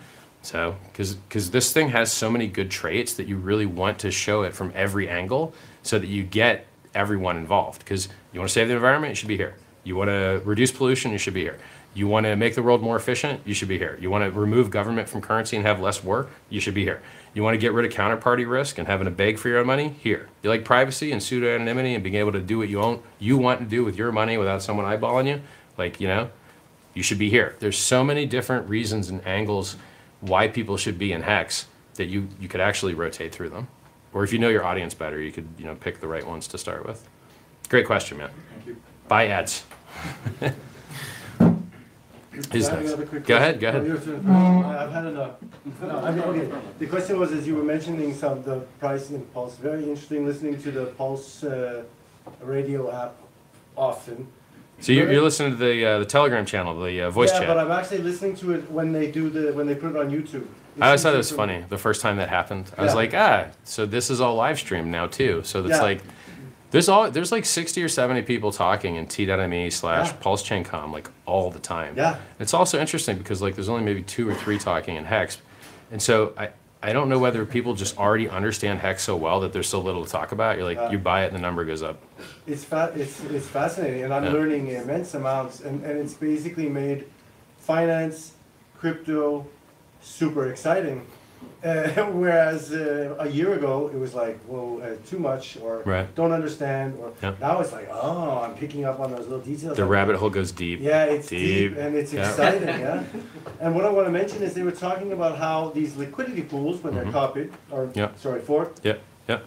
So because because this thing has so many good traits that you really want to show it from every angle so that you get everyone involved. Because you want to save the environment, you should be here. You want to reduce pollution, you should be here. You want to make the world more efficient, you should be here. You want to remove government from currency and have less war, you should be here. You want to get rid of counterparty risk and having to beg for your own money, here. You like privacy and pseudo anonymity and being able to do what you own, you want to do with your money without someone eyeballing you, like you know, you should be here. There's so many different reasons and angles why people should be in Hex that you you could actually rotate through them. Or if you know your audience better, you could you know pick the right ones to start with. Great question, man. Thank you. Buy ads. *laughs* Who's next? Go ahead, go ahead. I've had enough. No, I mean, okay. The question was, as you were mentioning some of the pricing in Pulse, very interesting listening to the Pulse uh, radio app often. So you're, you're listening to the uh, the Telegram channel, the uh, voice yeah, chat. but I'm actually listening to it when they do the when they put it on YouTube. I always thought it was funny the first time that happened. I was like, ah, so this is all live streamed now too. So it's Yeah. like there's all there's like 60 or 70 people talking in t.me slash Yeah. pulse chain com like all the time. Yeah. It's also interesting because like there's only maybe two or three talking in hex, and so I. I don't know whether people just already understand hex so well that there's so little to talk about. You're like, Yeah. you buy it and the number goes up. It's fa- it's it's fascinating, and I'm Yeah. learning immense amounts, and, and it's basically made finance, crypto, super exciting. Uh, *laughs* whereas uh, a year ago it was like, whoa, uh, too much, or Right. don't understand, or Yeah. now it's like, oh, I'm picking up on those little details. The like- rabbit hole goes deep. Yeah, it's deep, Deep. and it's Yeah. exciting, *laughs* yeah. And what I want to mention is they were talking about how these liquidity pools, when they're Mhm. copied, or Yeah. sorry, forked, Yeah. Yep.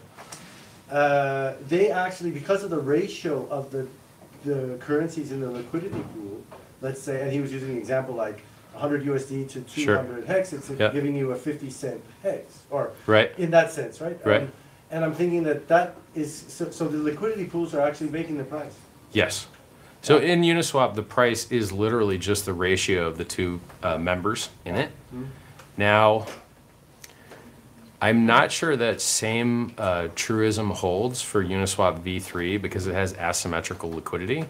uh, they actually, because of the ratio of the, the currencies in the liquidity pool, let's say, and he was using an example like 100 USD to Sure. 200 hex, it's Yeah. giving you a 50 cent hex, or Right. in that sense, right? Right. Um, and I'm thinking that that is, so, so the liquidity pools are actually making the price. Yes. So in Uniswap, the price is literally just the ratio of the two uh, members in it. Now, I'm not sure that same uh, truism holds for Uniswap v3 because it has asymmetrical liquidity.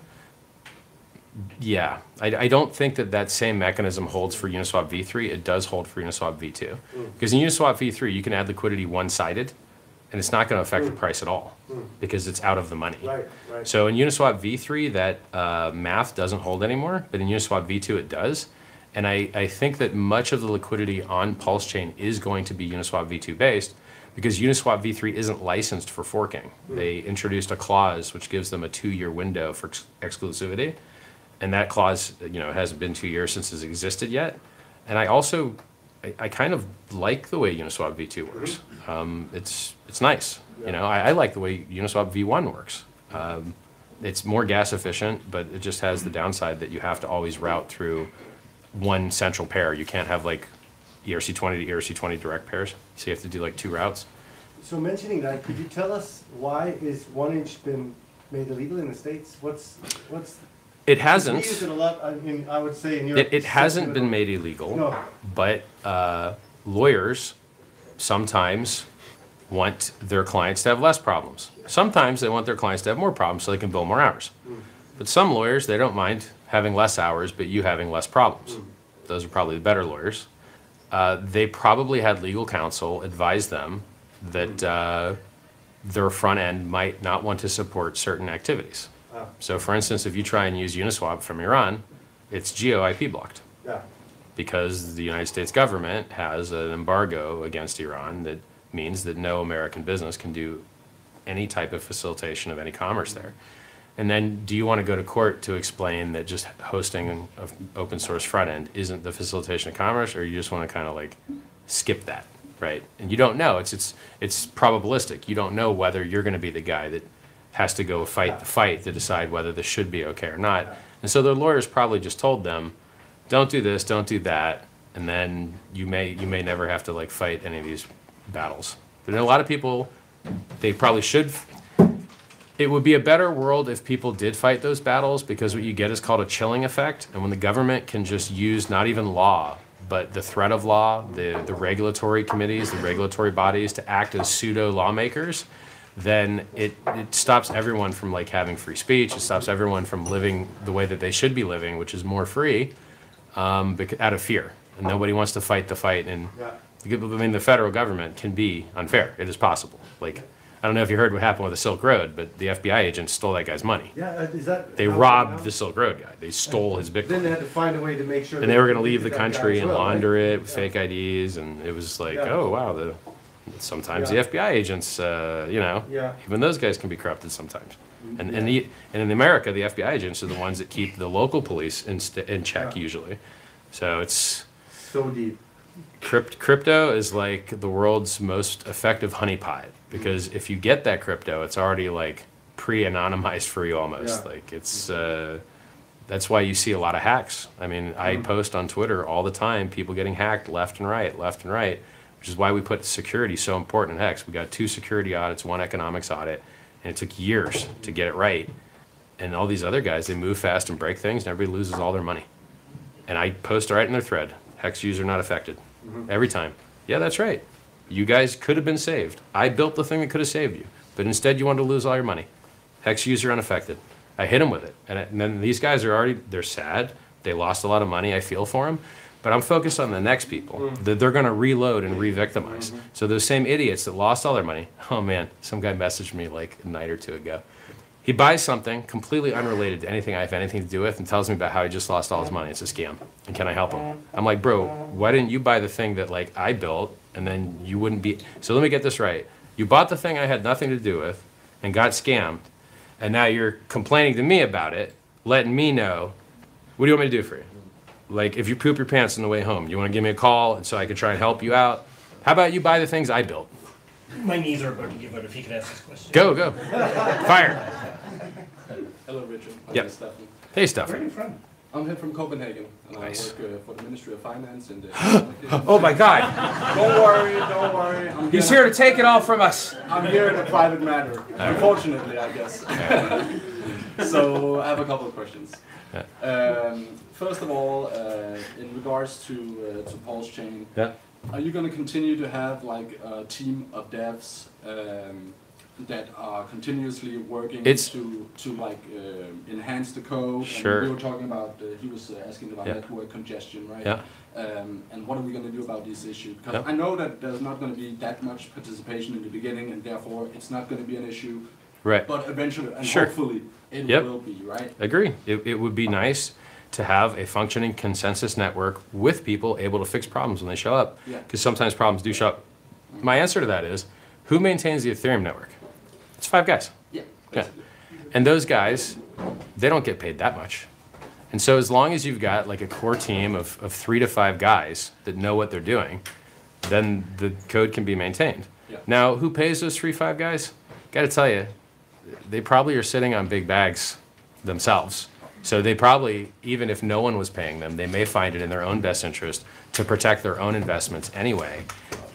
Yeah, I, I don't think that that same mechanism holds for Uniswap v3. It does hold for Uniswap v2. Mm. Because in Uniswap v3, you can add liquidity one-sided, and it's not going to affect the mm. price at all mm. because it's out of the money. Right, right. So in Uniswap v3, that uh, math doesn't hold anymore, but in Uniswap v2, it does. And I, I think that much of the liquidity on Pulse Chain is going to be Uniswap v2 based because Uniswap v3 isn't licensed for forking. They introduced a clause which gives them a two year window for ex- exclusivity. And that clause, you know, hasn't been two years since it's existed yet. And I also, I, I kind of like the way Uniswap v2 works. Um, it's, it's nice. You know, I, I like the way Uniswap v1 works. Um, it's more gas efficient, but it just has the downside that you have to always route through one central pair. You can't have like ERC20 to ERC20 direct pairs. So you have to do like two routes. So mentioning that, could you tell us why is 1inch been made illegal in the States? What's, what's? It hasn't. use it a lot, I mean, I would say in Europe. It, it hasn't been made illegal, No. but uh, lawyers sometimes want their clients to have less problems. Sometimes they want their clients to have more problems so they can bill more hours. But some lawyers, they don't mind having less hours, but you having less problems. Those are probably the better lawyers. Uh, they probably had legal counsel advise them that uh, their front end might not want to support certain activities. So, for instance, if you try and use Uniswap from Iran, it's geo IP blocked Yeah, because the United States government has an embargo against Iran that means that no American business can do any type of facilitation of any commerce there. And then, do you want to go to court to explain that just hosting an open source front end isn't the facilitation of commerce, or you just want to kind of like skip that, right? And you don't know. It's it's it's probabilistic. You don't know whether you're going to be the guy that has to go fight the fight to decide whether this should be okay or not. And so their lawyers probably just told them, don't do this, don't do that, and then you may you may never have to like fight any of these battles. But a lot of people, they probably should. It would be a better world if people did fight those battles because what you get is called a chilling effect, and when the government can just use not even law but the threat of law, the the regulatory committees, the regulatory bodies to act as pseudo lawmakers, then it, it stops everyone from like having free speech. It stops everyone from living the way that they should be living, which is more free, um, bec- out of fear. And nobody wants to fight the fight. And. I mean, the federal government can be unfair. It is possible. Like, I don't know if you heard what happened with the Silk Road, but the FBI agents stole that guy's money. Yeah, uh, is that? They robbed the Silk Road guy. They stole his Bitcoin. Then they had to find a way to make sure. And they were going to leave the country and launder it with fake IDs, and it was like, Yeah. oh wow, the sometimes Yeah. the FBI agents, uh, you know, Yeah. even those guys can be corrupted sometimes. And and, the, and in America, the FBI agents are the ones that keep the local police in, st- in check Yeah. usually. So it's So deep. crypt, crypto is like the world's most effective honeypot because if you get that crypto, it's already like pre-anonymized for you almost. Yeah. Like it's uh, that's why you see a lot of hacks. I mean, I Mm. post on Twitter all the time people getting hacked left and right, left and right, which is why we put security so important in Hex. We got two security audits, one economics audit, and it took years to get it right. And all these other guys, they move fast and break things, and everybody loses all their money. And I post right in their thread, Hex user not affected. Mm-hmm. Every time. Yeah, that's right. You guys could have been saved. I built the thing that could have saved you, but instead you wanted to lose all your money. Hex user unaffected. I hit them with it. And, it- and then these guys are already, they're sad. They lost a lot of money. I feel for them. But I'm focused on the next people mm. that they're going to reload and re victimize. Mm-hmm. So those same idiots that lost all their money, oh man, some guy messaged me like a night or two ago. He buys something completely unrelated to anything I have anything to do with and tells me about how he just lost all his money. It's a scam. And can I help him? I'm like, bro, why didn't you buy the thing that like I built and then you wouldn't be so let me get this right. You bought the thing I had nothing to do with and got scammed, and now you're complaining to me about it, letting me know what do you want me to do for you? Like if you poop your pants on the way home, you want to give me a call and so I can try and help you out? How about you buy the things I built? My knees are about to give out if he could ask this question. Go, go. Fire. Hello, Richard. My Yep. name Stefan. Hey, stuff. Where are you from? I'm here from Copenhagen, and Nice. I work uh, for the Ministry of Finance in the. *gasps* Oh my God. Don't worry, don't worry. I'm He's gonna- here to take it all from us. I'm here in a private matter. Unfortunately, I guess. So I have a couple of questions. Um, first of all, uh, in regards to uh, to Pulse Chain, Yeah. are you going to continue to have like a team of devs um, that are continuously working It's- to to like uh, enhance the code? Sure. And we were talking about. Uh, he was uh, asking about Yeah. network congestion, right? Yeah. Um, and what are we going to do about this issue? Because Yeah. I know that there's not going to be that much participation in the beginning, and therefore it's not going to be an issue. Right. But eventually, and Sure. hopefully, it Yep. will be, right? Agree. It, it would be nice to have a functioning consensus network with people able to fix problems when they show up. Yeah. Because sometimes problems do show up. My answer to that is who maintains the Ethereum network? It's five guys. Yeah. Yeah. And those guys, they don't get paid that much. And so as long as you've got like a core team of, of three to five guys that know what they're doing, then the code can be maintained. Yeah. Now, who pays those three, five guys? Got to tell you, they probably are sitting on big bags themselves. So they probably, even if no one was paying them, they may find it in their own best interest to protect their own investments anyway.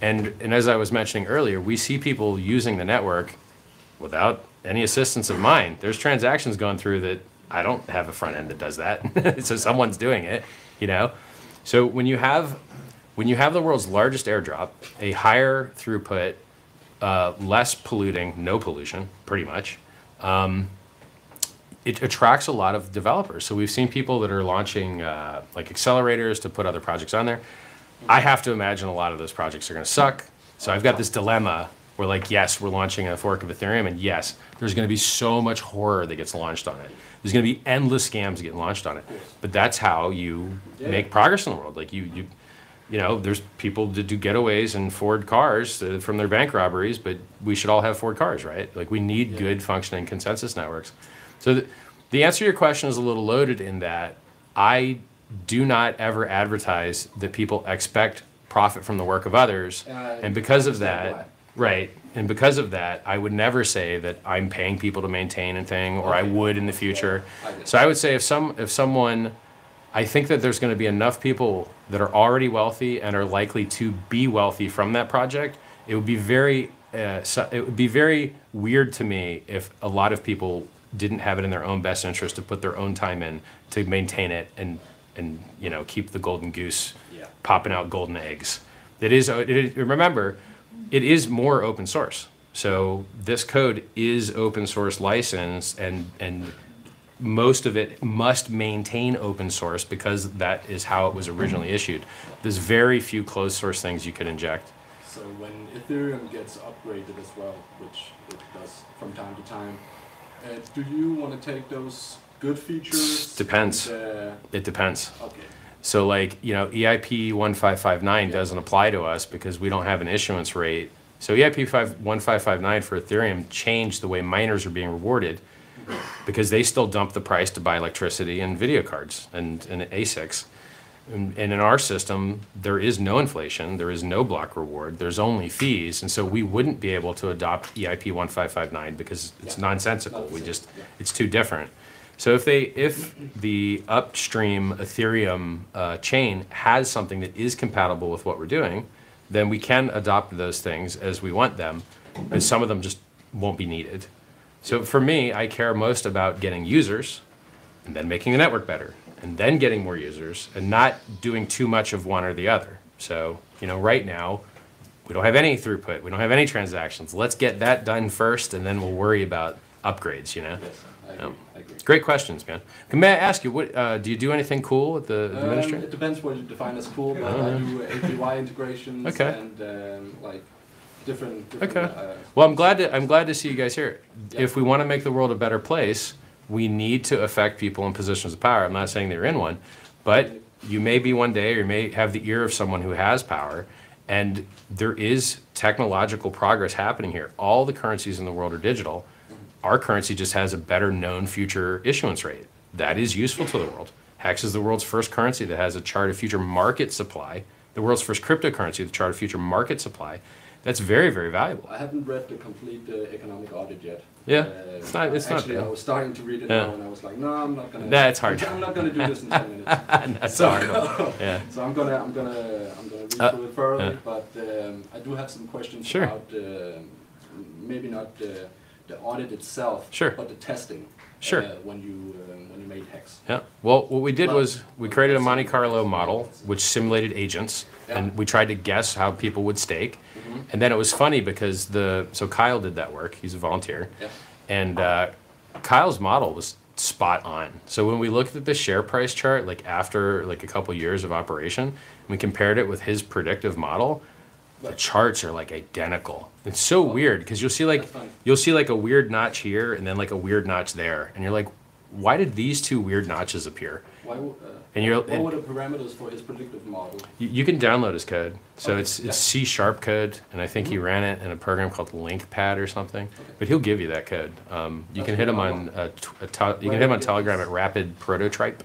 And, and as I was mentioning earlier, we see people using the network without any assistance of mine. There's transactions going through that I don't have a front end that does that. *laughs* so someone's doing it, you know? So when you have when you have the world's largest airdrop, a higher throughput, uh, less polluting, no pollution, pretty much, um, it attracts a lot of developers. So we've seen people that are launching uh, like accelerators to put other projects on there. I have to imagine a lot of those projects are going to suck. So I've got this dilemma where, like, yes, we're launching a fork of Ethereum, and yes, there's going to be so much horror that gets launched on it. There's going to be endless scams getting launched on it. But that's how you make progress in the world. Like you, you, you know, there's people that do getaways and Ford cars uh, from their bank robberies, but we should all have Ford cars, right? Like we need good functioning consensus networks. So the, the answer to your question is a little loaded in that I do not ever advertise that people expect profit from the work of others. And and because of that, right, and because of that, I would never say that I'm paying people to maintain a thing or I would in the future. I So I would say if some if someone I think that there's going to be enough people that are already wealthy and are likely to be wealthy from that project. It would be very, uh, so it would be very weird to me if a lot of people didn't have it in their own best interest to put their own time in to maintain it and and you know keep the golden goose Yeah. popping out golden eggs. It is. It is remember, it is more open source. So this code is open source licensed and and most of it must maintain open source because that is how it was originally issued. There's very few closed source things you could inject. So when Ethereum gets upgraded as well, which it does from time to time, uh, do you want to take those good features? Depends. And, It depends. uh, okay. So like, you know, EIP 1559 Yeah. doesn't apply to us because we don't have an issuance rate. So EIP 5 1559 for Ethereum changed the way miners are being rewarded because they still dump the price to buy electricity and video cards and, and ASICs. And, and in our system, there is no inflation, there is no block reward, there's only fees. And so we wouldn't be able to adopt EIP 1559 because it's Yeah. nonsensical. We just, it's too different. So if they, if the upstream Ethereum uh, chain has something that is compatible with what we're doing, then we can adopt those things as we want them, and some of them just won't be needed. So for me, I care most about getting users, and then making the network better, and then getting more users, and not doing too much of one or the other. So you know, right now, we don't have any throughput, we don't have any transactions. Let's get that done first, and then we'll worry about upgrades. You know. Yes, I agree. Yeah. I agree. Great questions, man. May I ask you, what uh, do you do anything cool with the Um, administrator? it depends what you define as cool, but I do API integrations Okay. and um, like different. different Okay. uh, Well, I'm glad to I'm glad to see you guys here. Yeah. If we want to make the world a better place, we need to affect people in positions of power. I'm not saying they're in one, but you may be one day, or you may have the ear of someone who has power, and there is technological progress happening here. All the currencies in the world are digital. Our currency just has a better known future issuance rate. That is useful to the world. Hex is the world's first currency that has a chart of future market supply. The world's first cryptocurrency with a chart of future market supply. That's very, very valuable. I haven't read the complete uh, economic audit yet. Yeah, Uh, it's not- it's not actually, bad. I was starting to read it Yeah. now, and I was like, no, I'm not gonna. Nah, it's hard. *laughs* I'm not gonna do this in ten minutes. *laughs* That's So- hard. *laughs* Yeah. So I'm gonna, I'm gonna, I'm gonna read Uh, through it thoroughly, yeah. but um, I do have some questions Sure. about uh, maybe not the, the audit itself, Sure. but the testing. Sure. Uh, when you um, when you made Hex. Yeah. Well, what we did Well- was we created a Monte Carlo model which simulated agents, and we tried to guess how people would stake. And then it was funny because the so Kyle did that work. He's a volunteer, Yeah. and uh, Kyle's model was spot on. So when we looked at the share price chart, like after like a couple years of operation, we compared it with his predictive model, the charts are like identical. It's so weird because you'll see like you'll see like a weird notch here and then like a weird notch there, and you're like, why did these two weird notches appear? Why, uh, And you're what and were the parameters for his predictive model? you, you can download his code. So Okay, it's it's C sharp code, and I think he ran it in a program called LINQPad or something. But he'll give you that code. Um, you can hit him on cool. t- a te- you can hit him on Telegram at Rapid Prototype.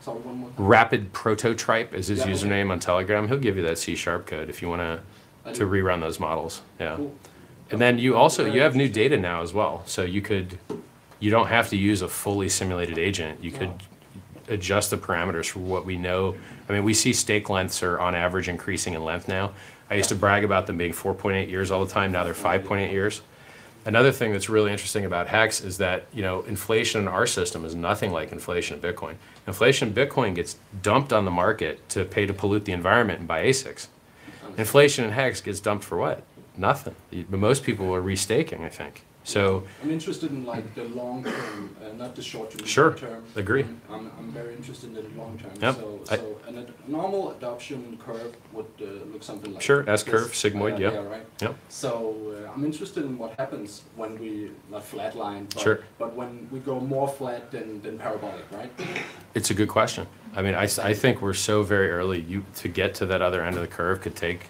Sorry, one more. Rapid Prototype is his Yeah, okay. username on Telegram. He'll give you that C sharp code if you want to to rerun those models. Yeah. Cool. And then you also you have new data now as well. So you could you don't have to use a fully simulated agent. You could adjust the parameters for what we know. I mean, we see stake lengths are on average increasing in length now. I used to brag about them being 4.8 years all the time. Now they're 5.8 years. Another thing that's really interesting about Hex is that you know inflation in our system is nothing like inflation in Bitcoin. Inflation in Bitcoin gets dumped on the market to pay to pollute the environment and buy ASICs. Inflation in Hex gets dumped for what? Nothing. Most people are restaking, I think. So I'm interested in like the long term, uh, not the short term. Sure. term. Agree. I'm, I'm very interested in the long term. Yep. So, I- so an ad- normal adoption curve would uh, look something like Sure. S-curve, sigmoid, Uh, yeah. right. Yep. So uh, I'm interested in what happens when we not flatline, but, Sure. but when we go more flat than, than parabolic, right? it's a good question. I mean, I, I think we're so very early. You to get to that other end of the curve could take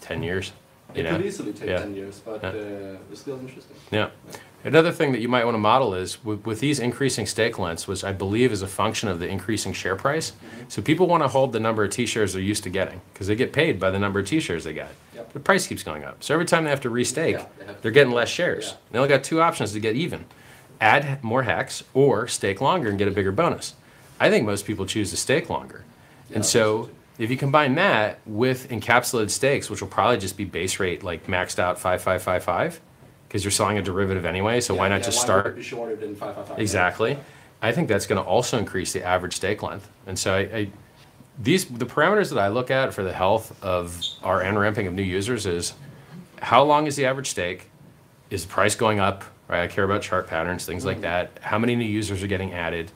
10 years. You It know? could easily take Yeah. 10 years, but Yeah. uh, it's still interesting. Yeah. Another thing that you might want to model is with, with these increasing stake lengths, which I believe is a function of the increasing share price. So people want to hold the number of T-shares they're used to getting because they get paid by the number of T-shares they got. Yep. The price keeps going up. So every time they have to restake, Yeah, they have they're getting less shares. Yeah. They only got two options to get even: add more hex or stake longer and get a bigger bonus. I think most people choose to stake longer. Yeah, and so if you combine that with encapsulated stakes, which will probably just be base rate like maxed out 5555, because you're selling a derivative anyway, so why not yeah, just why start? Would it be shorter than 555? Exactly. I think that's going to also increase the average stake length. And so I, I, these the parameters that I look at for the health of our end ramping of new users is how long is the average stake? Is the price going up? Right. I care about chart patterns, things like mm-hmm. that. How many new users are getting added?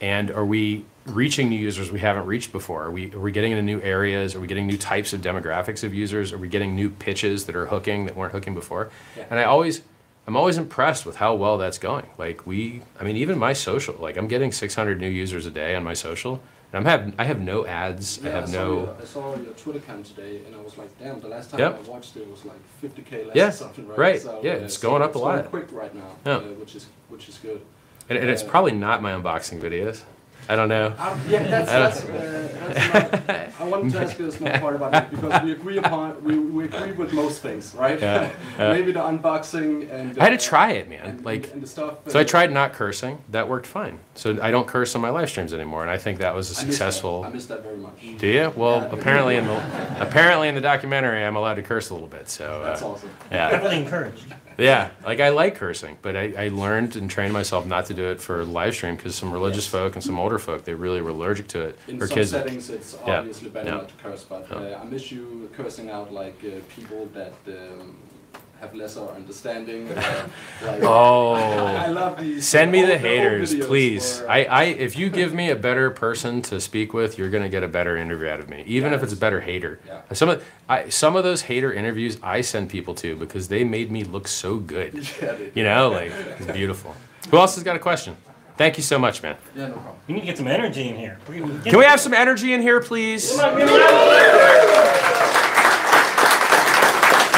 And are we reaching new users we haven't reached before? Are we, are we getting into new areas? Are we getting new types of demographics of users? Are we getting new pitches that are hooking that weren't hooking before? Yeah. And I always, I'm always impressed with how well that's going. Like we, I mean, even my social, like I'm getting 600 new users a day on my social. And I'm have, I have no ads. I have saw no. Your, I saw your Twitter account today, and I was like, damn, the last time Yep. I watched it was like 50k less Yeah, or something, right? right. So, Yeah, it's so going up a it's lot. quick right now, Yeah. uh, which is which is good. And, and it's Uh, probably not my unboxing videos. I don't know. Uh, yeah, that's, I that's, uh, that's not, I wanted to ask you a small part about it because we agree upon we, we agree with most things, right? Yeah, *laughs* yeah. Maybe the unboxing and I had uh, to try it, man. and, Like, and the stuff. so I uh, tried not cursing. That worked fine. So I don't curse on my live streams anymore, and I think that was a I missed that. successful. I missed that very much. Do you? Well, Yeah. apparently in the apparently in the documentary, I'm allowed to curse a little bit. So That's uh, awesome. yeah, Heavily encouraged. Yeah. Like I like cursing, but I, I learned and trained myself not to do it for live stream because some religious folk and some older folk they really were allergic to it. In or some kids. settings, it's Yeah. obviously better Yeah. not to curse, but uh, I miss you cursing out like uh, people that um, have lesser understanding. *laughs* Uh, like, Oh. I, I love these. Send me the haters, videos please. where, I, I, if you give me a better person to speak with, you're gonna get a better interview out of me, even if it's a better hater. Yeah. Some of, I, some of those hater interviews I send people to because they made me look so good. *laughs* Yeah, You know, like it's beautiful. Who else has got a question? Thank you so much, man. yeah, no problem. We need to get some energy in here. We- we- Can we have some energy in here, please?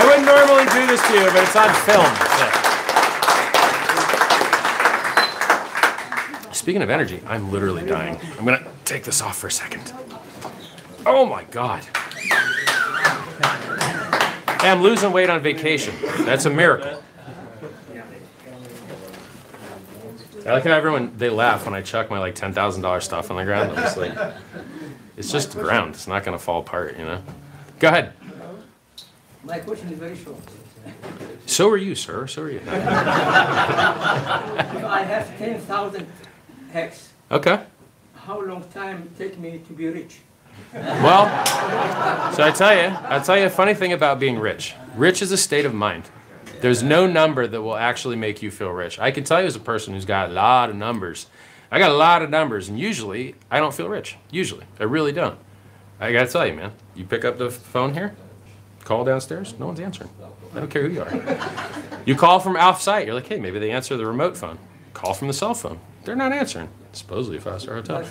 I wouldn't normally do this to you, but it's on film. Yeah. Speaking of energy, I'm literally dying. I'm gonna take this off for a second. Oh my god. Hey, I'm losing weight on vacation. That's a miracle. I like how everyone they laugh when I chuck my like ten thousand dollar stuff on the ground. I'm just like, it's just the ground. It's not gonna fall apart, you know. Go ahead. My question is very short. So are you, sir. So are you. *laughs* I have 10,000 hex, Okay. how long time take me to be rich? Well, so I tell you, I'll tell you a funny thing about being rich. Rich is a state of mind. There's no number that will actually make you feel rich. I can tell you as a person who's got a lot of numbers. I got a lot of numbers, and usually I don't feel rich. Usually, I really don't. I gotta tell you, man. You pick up the phone here, call downstairs, no one's answering. I don't care who you are. You call from off site, you're like, hey, maybe they answer the remote phone. Call from the cell phone, they're not answering. Supposedly a five star hotel.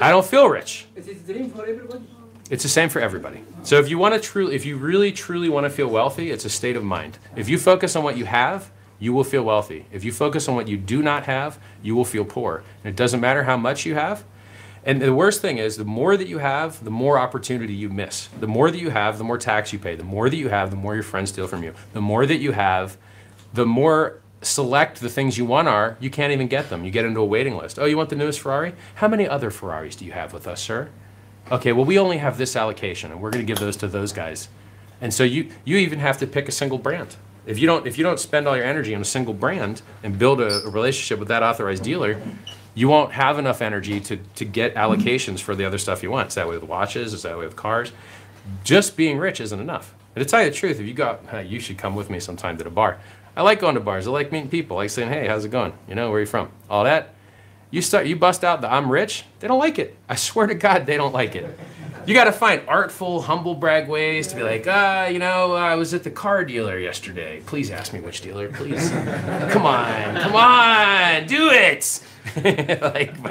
I don't feel rich. Is it a dream for everybody? It's the same for everybody. So if you want to truly, if you really truly want to feel wealthy, it's a state of mind. If you focus on what you have, you will feel wealthy. If you focus on what you do not have, you will feel poor. And it doesn't matter how much you have. And the worst thing is, the more that you have, the more opportunity you miss. The more that you have, the more tax you pay. The more that you have, the more your friends steal from you. The more that you have, the more select the things you want are, you can't even get them. You get into a waiting list. Oh, you want the newest Ferrari? How many other Ferraris do you have with us, sir? Okay, well, we only have this allocation, and we're going to give those to those guys. And so you you even have to pick a single brand. If you don't if you don't spend all your energy on a single brand and build a, a relationship with that authorized dealer, you won't have enough energy to to get allocations for the other stuff you want. It's that way with watches. It's that way with cars. Just being rich isn't enough. And to tell you the truth, if you go, hey, you should come with me sometime to the bar. I like going to bars. I like meeting people. I like saying, hey, how's it going? You know, where are you from? All that. You start, you bust out the I'm rich. They don't like it. I swear to God, they don't like it. You got to find artful, humble brag ways to be like, ah, you know, I was at the car dealer yesterday. Please ask me which dealer, please. *laughs* come on, come on, do it. *laughs* like, *laughs*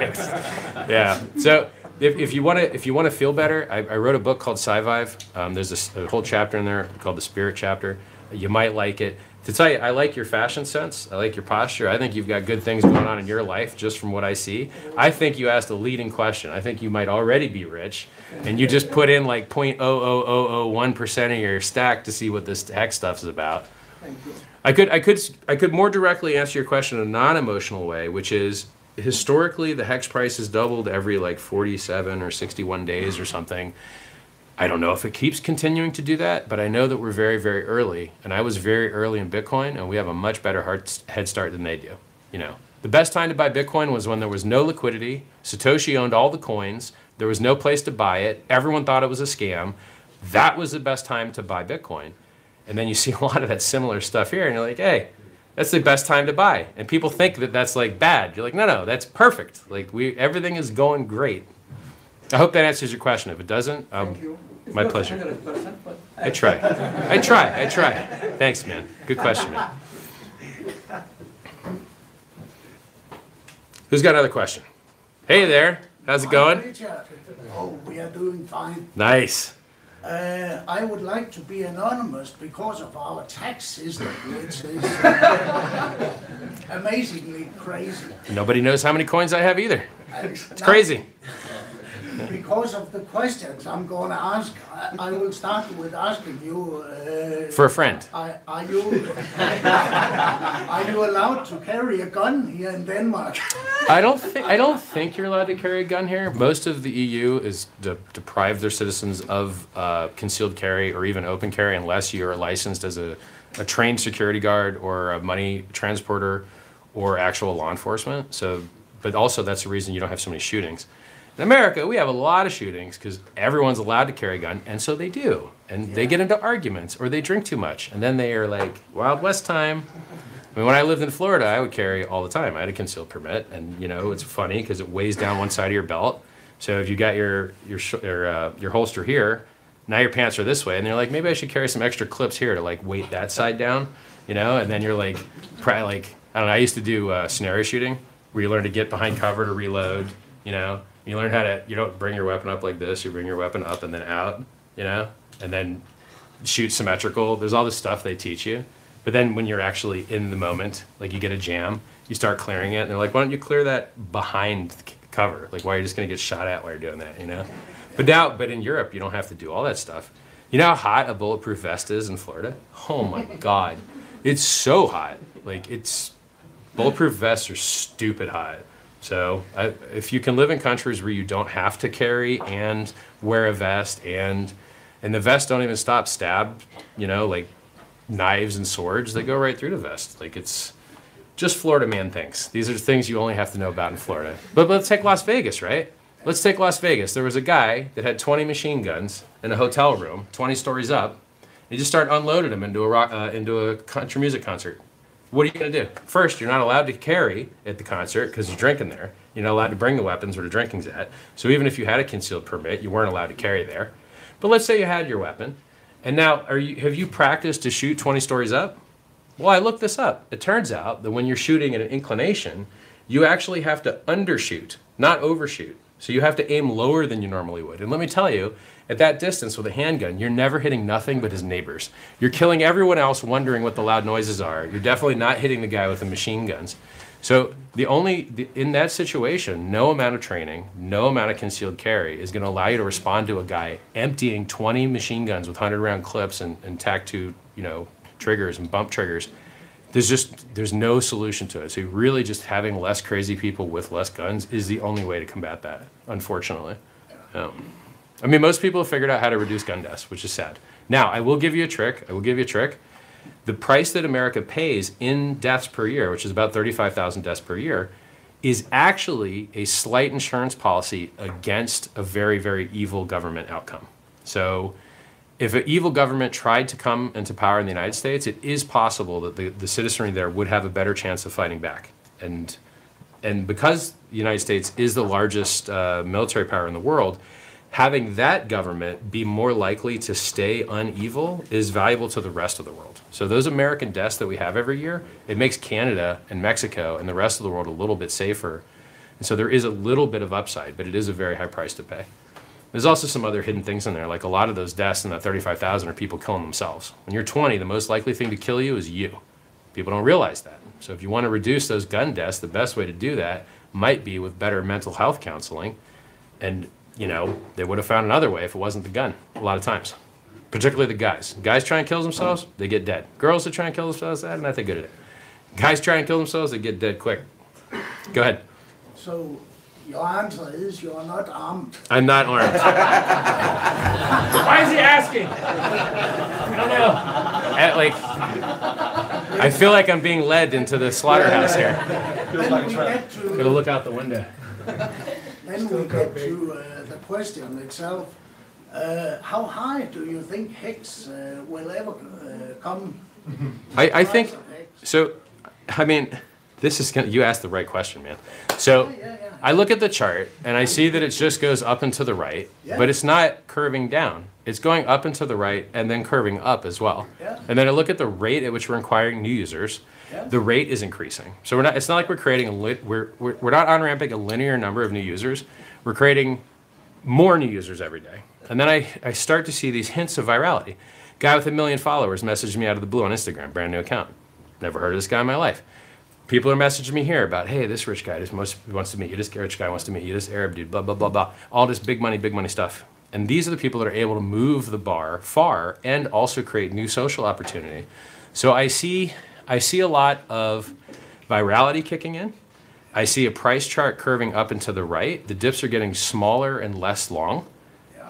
yeah. So if, if you want to if you want to feel better, I, I wrote a book called Scivive. Um, there's a whole chapter in there called the Spirit chapter. You might like it. To tell you, I like your fashion sense. I like your posture. I think you've got good things going on in your life just from what I see. I think you asked a leading question. I think you might already be rich, and you just put in like 0.00001 percent of your stack to see what this tech stuff is about. I could, I could, I could more directly answer your question in a non-emotional way, which is historically the hex price has doubled every like 47 or 61 days or something. I don't know if it keeps continuing to do that, but I know that we're very, very early, and I was very early in Bitcoin, and we have a much better head start than they do. You know, the best time to buy Bitcoin was when there was no liquidity. Satoshi owned all the coins. There was no place to buy it. Everyone thought it was a scam. That was the best time to buy Bitcoin. And then you see a lot of that similar stuff here, and you're like, hey, That's the best time to buy. And people think that that's like bad. You're like, no, no, that's perfect. Like we, everything is going great. I hope that answers your question. If it doesn't, um, Thank you. My pleasure. I try. I try. I try. Thanks, man. Good question, man. Who's got another question? Hey there. How's it going? Oh, we are doing fine. Nice. Uh, I would like to be anonymous because of our tax system, which is *laughs* amazingly crazy. Nobody knows how many coins I have either. It's It's crazy. Because of the questions I'm going to ask, I, I will start with asking you. Uh, For a friend. Are, are you are you allowed to carry a gun here in Denmark? I don't think I don't think you're allowed to carry a gun here. Most of the EU is de- deprive their citizens of uh, concealed carry or even open carry unless you are licensed as a, a trained security guard or a money transporter or actual law enforcement. So, but also that's the reason you don't have so many shootings. In America, we have a lot of shootings because everyone's allowed to carry a gun, and so they do. And they get into arguments or they drink too much, and then they are like Wild West time. I mean, when I lived in Florida, I would carry all the time. I had a concealed permit, and you know, it's funny because it weighs down one side of your belt. So if you got your your sh- your, uh, your holster here, now your pants are this way, and you're like, maybe I should carry some extra clips here to like weight that side down, you know. And then you're like, probably like I don't know. I used to do uh, scenario shooting, where you learn to get behind cover to reload, you know. You learn how to you don't bring your weapon up like this. You bring your weapon up and then out, you know, and then shoot symmetrical. There's all this stuff they teach you. But then when you're actually in the moment, like you get a jam, you start clearing it, and they're like, "Why don't you clear that behind the cover? Like, why are you just gonna get shot at while you're doing that?" You know. But now, but in Europe, you don't have to do all that stuff. You know how hot a bulletproof vest is in Florida? Oh my *laughs* God, it's so hot. Like it's bulletproof vests are stupid hot. So I, if you can live in countries where you don't have to carry and wear a vest and and the vest don't even stop stab, you know, like knives and swords, they go right through the vest. Like it's just Florida man things. These are things you only have to know about in Florida. But let's take Las Vegas, right? Let's take Las Vegas. There was a guy that had 20 machine guns in a hotel room, 20 stories up. He just started unloading them into a rock, uh, into a country music concert. What are you going to do? First, you're not allowed to carry at the concert because you're drinking there. You're not allowed to bring the weapons where the drinking's at. So even if you had a concealed permit, you weren't allowed to carry there. But let's say you had your weapon, and now are you have you practiced to shoot 20 stories up? Well, I looked this up. It turns out that when you're shooting at an inclination, you actually have to undershoot, not overshoot. So you have to aim lower than you normally would. And let me tell you, at that distance with a handgun, you're never hitting nothing but his neighbors. You're killing everyone else wondering what the loud noises are. You're definitely not hitting the guy with the machine guns. So the only the, in that situation, no amount of training, no amount of concealed carry is going to allow you to respond to a guy emptying 20 machine guns with 100 round clips and, and tack you know triggers and bump triggers. There's just there's no solution to it. So really, just having less crazy people with less guns is the only way to combat that. Unfortunately, um, I mean most people have figured out how to reduce gun deaths, which is sad. Now I will give you a trick. I will give you a trick the price that America pays in deaths per year, which is about 35,000 deaths per year, is actually a slight insurance policy against a very, very evil government outcome. So, if an evil government tried to come into power in the United States, it is possible that the, the citizenry there would have a better chance of fighting back. And, and because the United States is the largest uh, military power in the world, having that government be more likely to stay unevil is valuable to the rest of the world. So those American deaths that we have every year, it makes Canada and Mexico and the rest of the world a little bit safer. And so there is a little bit of upside, but it is a very high price to pay. There's also some other hidden things in there, like a lot of those deaths in that 35,000 are people killing themselves. When you're 20, the most likely thing to kill you is you. People don't realize that. So if you want to reduce those gun deaths, the best way to do that might be with better mental health counseling and you know, they would have found another way if it wasn't the gun a lot of times. Particularly the guys. Guys try and kill themselves, they get dead. Girls that try and kill themselves, eh, they're not that good at it. Guys try and kill themselves, they get dead quick. Go ahead. So your answer is you are not armed. I'm not armed. *laughs* Why is he asking? I don't know. At, like, I feel like I'm being led into the slaughterhouse here. Then we get Gotta to, look out the window. Then we get to uh, the question itself. Uh, how high do you think Hex uh, will ever uh, come? I, I think Price of Hex? so. I mean, this is gonna, you asked the right question, man. So I look at the chart and I see that it just goes up and to the right, Yeah. but it's not curving down. It's going up and to the right and then curving up as well. Yeah. And then I look at the rate at which we're acquiring new users. The rate is increasing. So we're not, it's not like we're creating a lit, we're, we're, we're not on ramping a linear number of new users. We're creating more new users every day. And then I, I start to see these hints of virality. Guy with a million followers messaged me out of the blue on Instagram, brand new account. Never heard of this guy in my life. People are messaging me here about, hey, this rich guy just wants to meet you, this rich guy wants to meet you, this Arab dude, blah, blah, blah, blah. All this big money, big money stuff. And these are the people that are able to move the bar far and also create new social opportunity. So I see, I see a lot of virality kicking in. I see a price chart curving up and to the right. The dips are getting smaller and less long.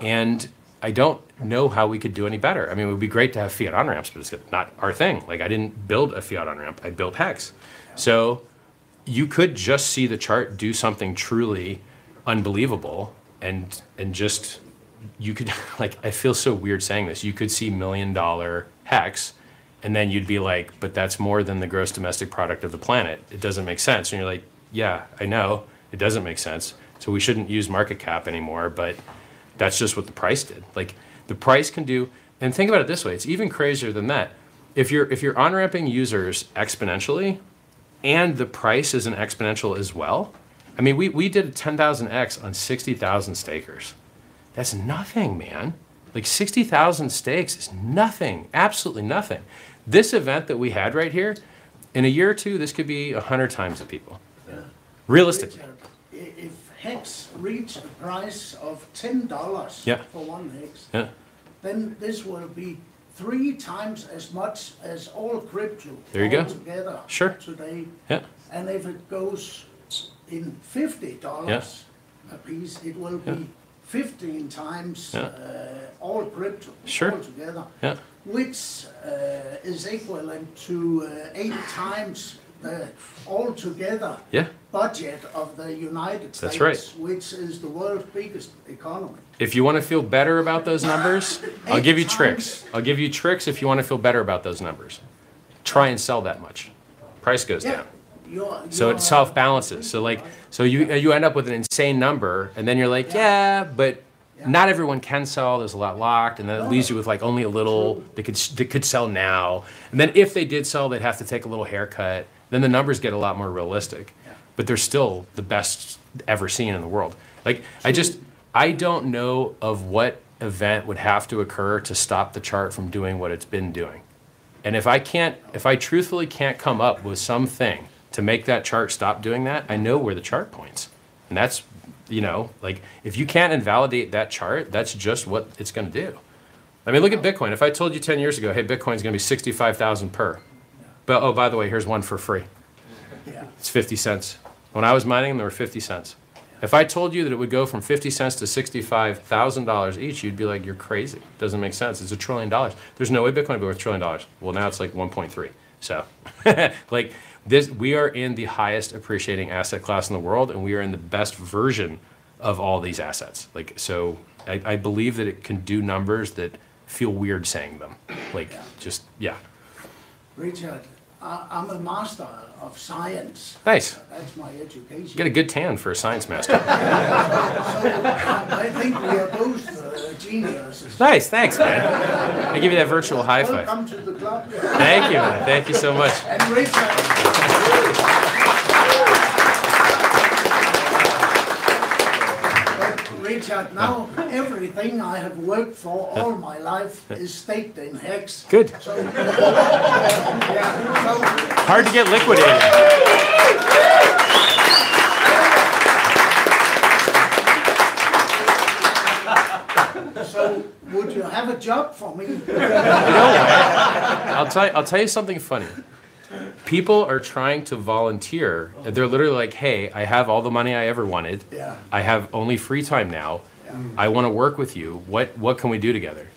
And I don't know how we could do any better. I mean, it would be great to have fiat on ramps, but it's not our thing. Like, I didn't build a fiat on ramp, I built Hex. So you could just see the chart do something truly unbelievable and and just you could *laughs* like I feel so weird saying this. You could see million dollar hex and then you'd be like, but that's more than the gross domestic product of the planet. It doesn't make sense. And you're like, yeah, I know. It doesn't make sense. So we shouldn't use market cap anymore, but that's just what the price did. Like the price can do and think about it this way, it's even crazier than that. If you're if you're on-ramping users exponentially, and the price is an exponential as well. I mean, we, we did a 10,000x on 60,000 stakers. That's nothing, man. Like 60,000 stakes is nothing, absolutely nothing. This event that we had right here, in a year or two, this could be 100 times the people. Realistically. Richard, uh, If Hex reach a price of ten dollars Yeah. for one Hex, Yeah. then this will be three times as much as all crypto There you go. Sure. today. Yeah. And if it goes in fifty dollars a piece, it will Yeah. be fifteen times Yeah. uh, all crypto Sure. altogether. Yeah. Which uh, is equivalent to uh, eight times the altogether Yeah. budget of the United States, right. which is the world's biggest economy. If you want to feel better about those numbers, *laughs* I'll give you tricks. I'll give you tricks if you want to feel better about those numbers. Try and sell that much. Price goes Yeah. down. So it self balances. So like, so you uh, you end up with an insane number, and then you're like, yeah, but not everyone can sell. There's a lot locked, and then it leaves you with like only a little that could that could sell now. And then if they did sell, they'd have to take a little haircut. Then the numbers get a lot more realistic. But they're still the best ever seen in the world. Like I just I don't know of what event would have to occur to stop the chart from doing what it's been doing. And if I can't, if I truthfully can't come up with something to make that chart stop doing that, I know where the chart points. And that's, you know, like if you can't invalidate that chart, that's just what it's going to do. I mean, look at Bitcoin. If I told you 10 years ago, hey, Bitcoin's going to be 65,000 per. But oh, by the way, here's one for free. Yeah. It's 50 cents. When I was mining them, they were 50 cents. If I told you that it would go from 50 cents to $65,000 each, you'd be like, you're crazy. Doesn't make sense. It's a trillion dollars. There's no way Bitcoin would be worth a trillion dollars. Well, now it's like 1.3. So, *laughs* like, this, we are in the highest appreciating asset class in the world, and we are in the best version of all these assets. Like, so I, I believe that it can do numbers that feel weird saying them. Like, just, yeah. Richard, I, I'm a master of science. Nice. That's my education. You got a good tan for a science master. *laughs* So I think we are both uh, geniuses. nice, thanks, man. I give you that virtual high five. Welcome to the club. Thank you, man. Thank you so much. And Richard. But Richard, now everything I have worked for all my life is staked in hex. Good. So, yeah, so Hard to get liquidated. So, would you have a job for me? Know? I'll tell you, I'll tell you something funny. People are trying to volunteer. They're literally like, "Hey, I have all the money I ever wanted. Yeah. I have only free time now. I want to work with you. What what can we do together?"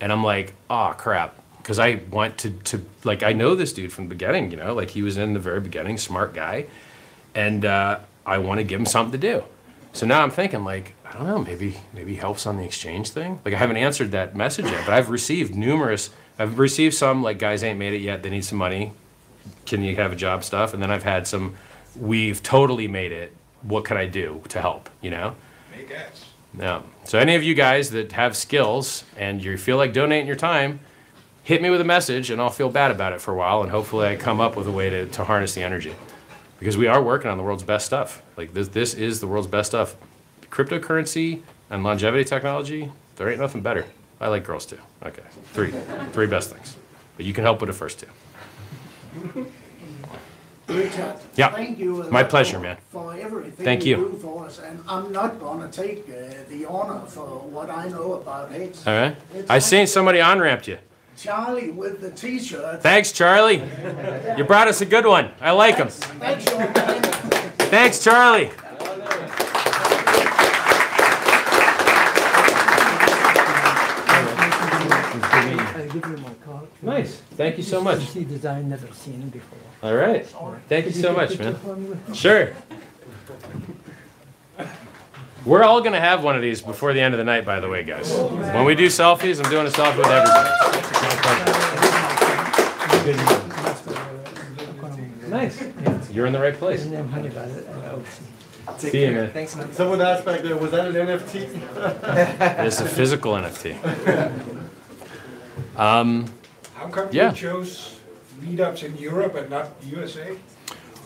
And I'm like, "Oh crap." Because I want to, to like I know this dude from the beginning, you know, like he was in the very beginning, smart guy, and uh, I want to give him something to do. So now I'm thinking like I don't know, maybe maybe helps on the exchange thing. Like I haven't answered that message yet, but I've received numerous. I've received some like guys ain't made it yet. They need some money. Can you have a job stuff, and then I've had some, we've totally made it. What can I do to help? You know. Make ads. Yeah. So any of you guys that have skills and you feel like donating your time, hit me with a message and I'll feel bad about it for a while and hopefully I come up with a way to, to harness the energy. Because we are working on the world's best stuff. Like this this is the world's best stuff. Cryptocurrency and longevity technology, there ain't nothing better. I like girls too. Okay. Three. Three best things. But you can help with the first two. Richard, Yeah. thank you. My pleasure, man. For everything Thank you you. do for us, and I'm not gonna take uh, the honor for what I know about Hex. All right. It's I seen somebody on ramped you. Charlie with the T-shirt. Thanks, Charlie. You brought us a good one. I like him. Thanks, Charlie. I'll give you my card. Nice. Thank you so much. See design never seen before. All right. Thank you so much, man. for me with- Sure. We're all gonna have one of these before the end of the night, by the way, guys. When we do selfies, I'm doing a selfie with everybody. Nice. You're in the right place. His name Hannibal, LLC. See you, man. Thanks, man. Someone asked back there, was that an NFT? It's a physical NFT. *laughs* Um, How come Yeah. you chose meetups in Europe and not USA?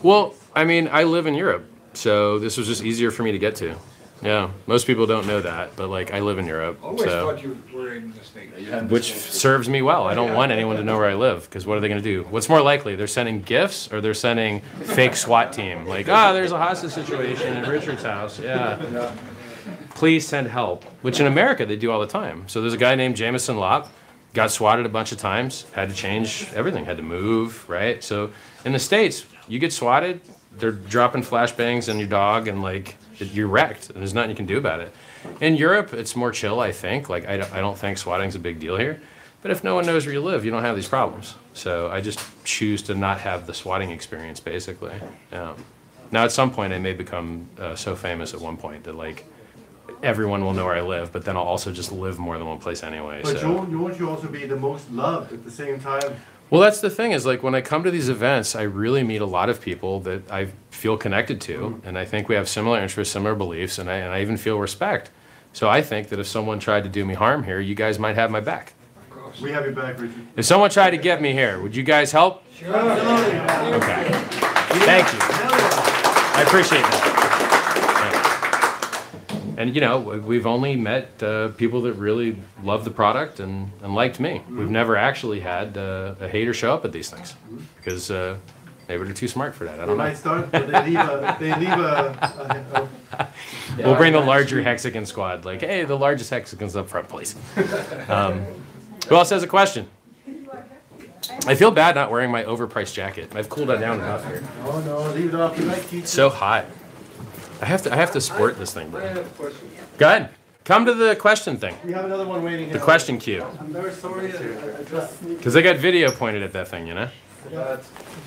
well, I mean, I live in Europe, so this was just easier for me to get to. Yeah, most people don't know that, but like I live in Europe, Always so thought you were in the States. which serves me well. I don't want anyone to know where I live because what are they going to do? What's more likely? They're sending gifts or they're sending fake SWAT team. Like, ah, there's a hostage situation in Richard's house. Yeah. Please send help. Which in America they do all the time. So there's a guy named Jameson Lopp, got swatted a bunch of times, had to change everything, had to move, right? So in the states, you get swatted, they're dropping flashbangs on your dog and like you're wrecked and there's nothing you can do about it. In Europe, it's more chill, I think. Like I don't, I don't think swatting's a big deal here. But if no one knows where you live, you don't have these problems. So I just choose to not have the swatting experience, basically. Um, now, at some point, I may become uh, so famous at one point that like everyone will know where I live, but then I'll also just live more than one place anyway. But so. you won't, you won't you also be the most loved at the same time? Well, that's the thing is like when I come to these events, I really meet a lot of people that I feel connected to, mm-hmm. and I think we have similar interests, similar beliefs, and I, and I even feel respect. So I think that if someone tried to do me harm here, you guys might have my back. We have your back, Richard. If someone tried to get me here, would you guys help? Sure. Okay. Thank you. I appreciate that. Yeah. And you know, we- we've only met uh, people that really love the product and, and liked me. We've never actually had uh, a hater show up at these things because uh, maybe they're too smart for that. I don't know. might start, but they leave a, they leave a, a, a *laughs* We'll bring the larger hexagon squad. Like, hey, the largest hexagons up front, please. Um, who else has a question? I feel bad not wearing my overpriced jacket. I've cooled it down enough here. Oh no, leave it off. You like It's so hot. I have to. I have to sport this thing, I bro. have a question. Go ahead. Come to the question thing. We have another one waiting The here. question queue. I'm very sorry to. I just. Because they got video pointed at that thing, you know. But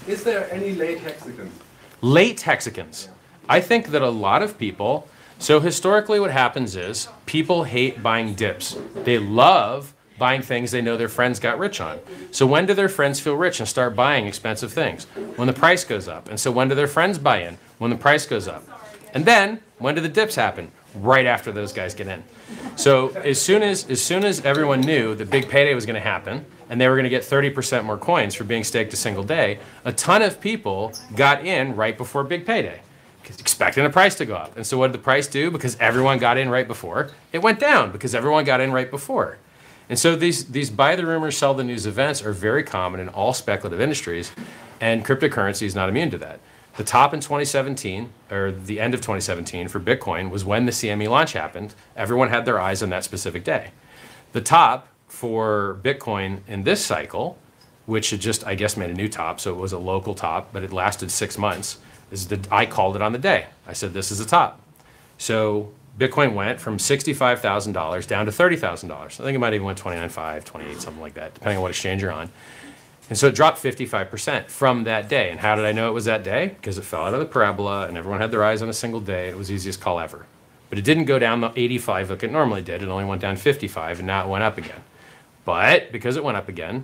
is there any late hexagon? Late hexagons. I think that a lot of people. So historically, what happens is people hate buying dips. They love buying things they know their friends got rich on. So when do their friends feel rich and start buying expensive things? When the price goes up. And so when do their friends buy in? When the price goes up. And then when do the dips happen? Right after those guys get in. So as soon as as soon as everyone knew the big payday was going to happen and they were going to get 30% more coins for being staked a single day, a ton of people got in right before big payday expecting the price to go up. And so what did the price do? Because everyone got in right before, it went down because everyone got in right before. And so these these buy the rumors, sell the news events are very common in all speculative industries, and cryptocurrency is not immune to that. The top in 2017, or the end of 2017 for Bitcoin, was when the CME launch happened. Everyone had their eyes on that specific day. The top for Bitcoin in this cycle, which had just, I guess, made a new top, so it was a local top, but it lasted six months, is the, I called it on the day. I said, this is a top. So Bitcoin went from $65,000 down to $30,000. I think it might even went 29.5, 28, something like that, depending on what exchange you're on. And so it dropped 55% from that day. And how did I know it was that day? Because it fell out of the parabola and everyone had their eyes on a single day. It was the easiest call ever. But it didn't go down the 85 like it normally did. It only went down 55 and now it went up again. But because it went up again,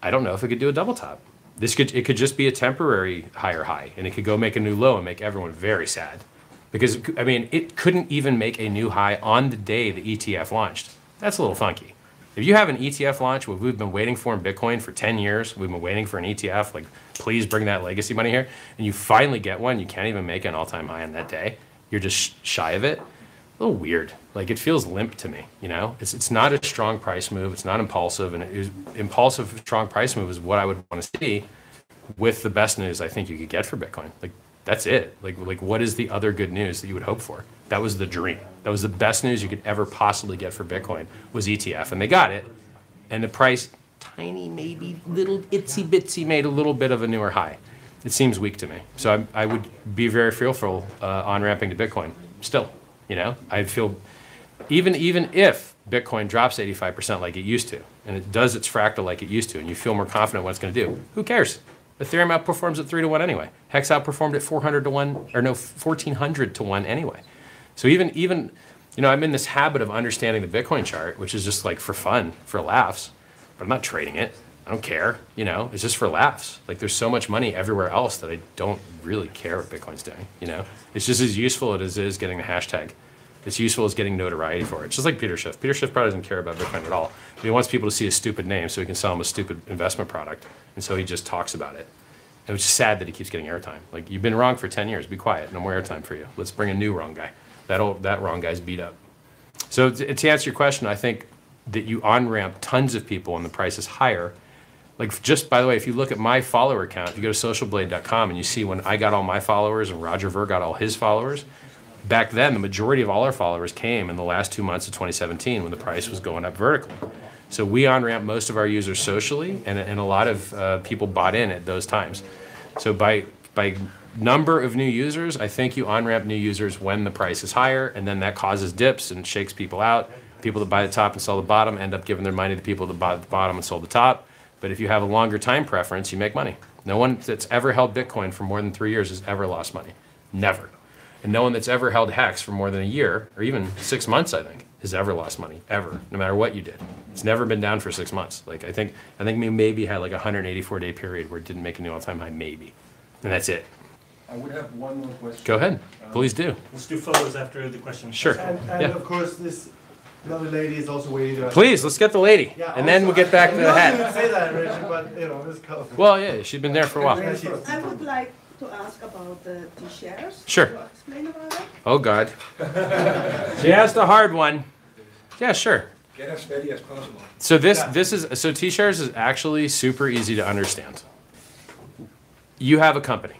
I don't know if it could do a double top. This could it could just be a temporary higher high, and it could go make a new low and make everyone very sad, because I mean it couldn't even make a new high on the day the ETF launched. That's a little funky. If you have an ETF launch, what we've been waiting for in Bitcoin for 10 years, we've been waiting for an ETF, like please bring that legacy money here, and you finally get one, you can't even make an all-time high on that day. You're just shy of it. A little weird. Like it feels limp to me, you know? It's it's not a strong price move, it's not impulsive, and impulsive strong price move is what I would want to see with the best news I think you could get for Bitcoin. Like that's it. Like like what is the other good news that you would hope for? That was the dream. That was the best news you could ever possibly get for Bitcoin was ETF, and they got it. And the price, tiny, maybe little itsy bitsy, made a little bit of a newer high. It seems weak to me. So I, I would be very fearful uh, on ramping to Bitcoin. Still, you know, I feel even even if Bitcoin drops 85% like it used to, and it does its fractal like it used to, and you feel more confident what it's going to do, who cares? Ethereum outperforms at three to one anyway. Hex outperformed at 400 to one, or no, 1400 to one anyway. So even even, you know, I'm in this habit of understanding the Bitcoin chart, which is just like for fun, for laughs, but I'm not trading it. I don't care. You know, it's just for laughs. Like there's so much money everywhere else that I don't really care what Bitcoin's doing. You know, it's just as useful as it is getting the hashtag. It's useful as getting notoriety for it. It's just like Peter Schiff. Peter Schiff probably doesn't care about Bitcoin at all. But he wants people to see a stupid name so he can sell them a stupid investment product. And so he just talks about it. And it's just sad that he keeps getting airtime. Like you've been wrong for 10 years. Be quiet. No more airtime for you. Let's bring a new wrong guy. That old, that wrong guy's beat up. So to, to answer your question, I think that you on ramp tons of people and the price is higher. Like just by the way, if you look at my follower count, if you go to socialblade.com and you see when I got all my followers and Roger Ver got all his followers, back then the majority of all our followers came in the last two months of 2017 when the price was going up vertically. So we on ramp most of our users socially, and, and a lot of uh, people bought in at those times. So by by number of new users, I think you on ramp new users when the price is higher, and then that causes dips and shakes people out. People that buy the top and sell the bottom end up giving their money to people that the bottom and sold the top. But if you have a longer time preference, you make money. No one that's ever held Bitcoin for more than three years has ever lost money. Never. And no one that's ever held Hex for more than a year, or even six months, I think, has ever lost money, ever, no matter what you did. It's never been down for six months. Like I think, I think we maybe had like a 184 day period where it didn't make a new all-time high, maybe, and that's it. I would have one more question. Go ahead, Um, please do. Let's do photos after the question. Sure. And, and Yeah. of course, this another lady is also waiting to. Please, let's get the lady, Yeah, and then also- we'll get back to I'm the not hat. gonna say that, Richard, but you know, let's. Well, yeah, she's been there for a while. I would like to ask about the T-shares. Sure. Can you explain about that? Oh God. *laughs* She asked a hard one. Yeah, sure. Get as ready as possible. So this this is so T-shares is actually super easy to understand. You have a company.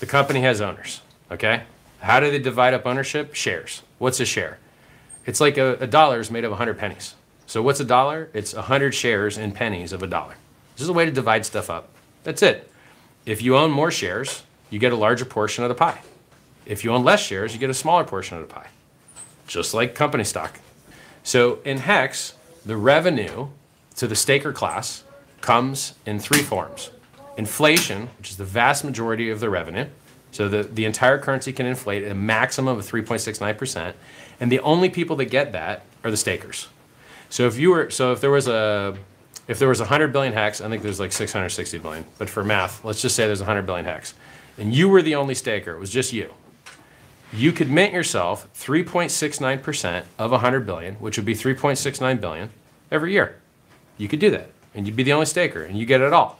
The company has owners. Okay. How do they divide up ownership? Shares. What's a share? It's like a, a dollar is made of 100 pennies. So what's a dollar? It's 100 shares in pennies of a dollar. This is a way to divide stuff up. That's it. If you own more shares, you get a larger portion of the pie. If you own less shares, you get a smaller portion of the pie. Just like company stock. So in Hex, the revenue to the staker class comes in three forms. Inflation, which is the vast majority of the revenue. So the, the entire currency can inflate at a maximum of 3.69%. And the only people that get that are the stakers. So if you were so if there was a if there was 100 billion hex, I think there's like 660 billion. But for math, let's just say there's 100 billion hex. And you were the only staker, it was just you you could mint yourself 3.69% of 100 billion, which would be 3.69 billion every year. You could do that, and you'd be the only staker, and you get it all.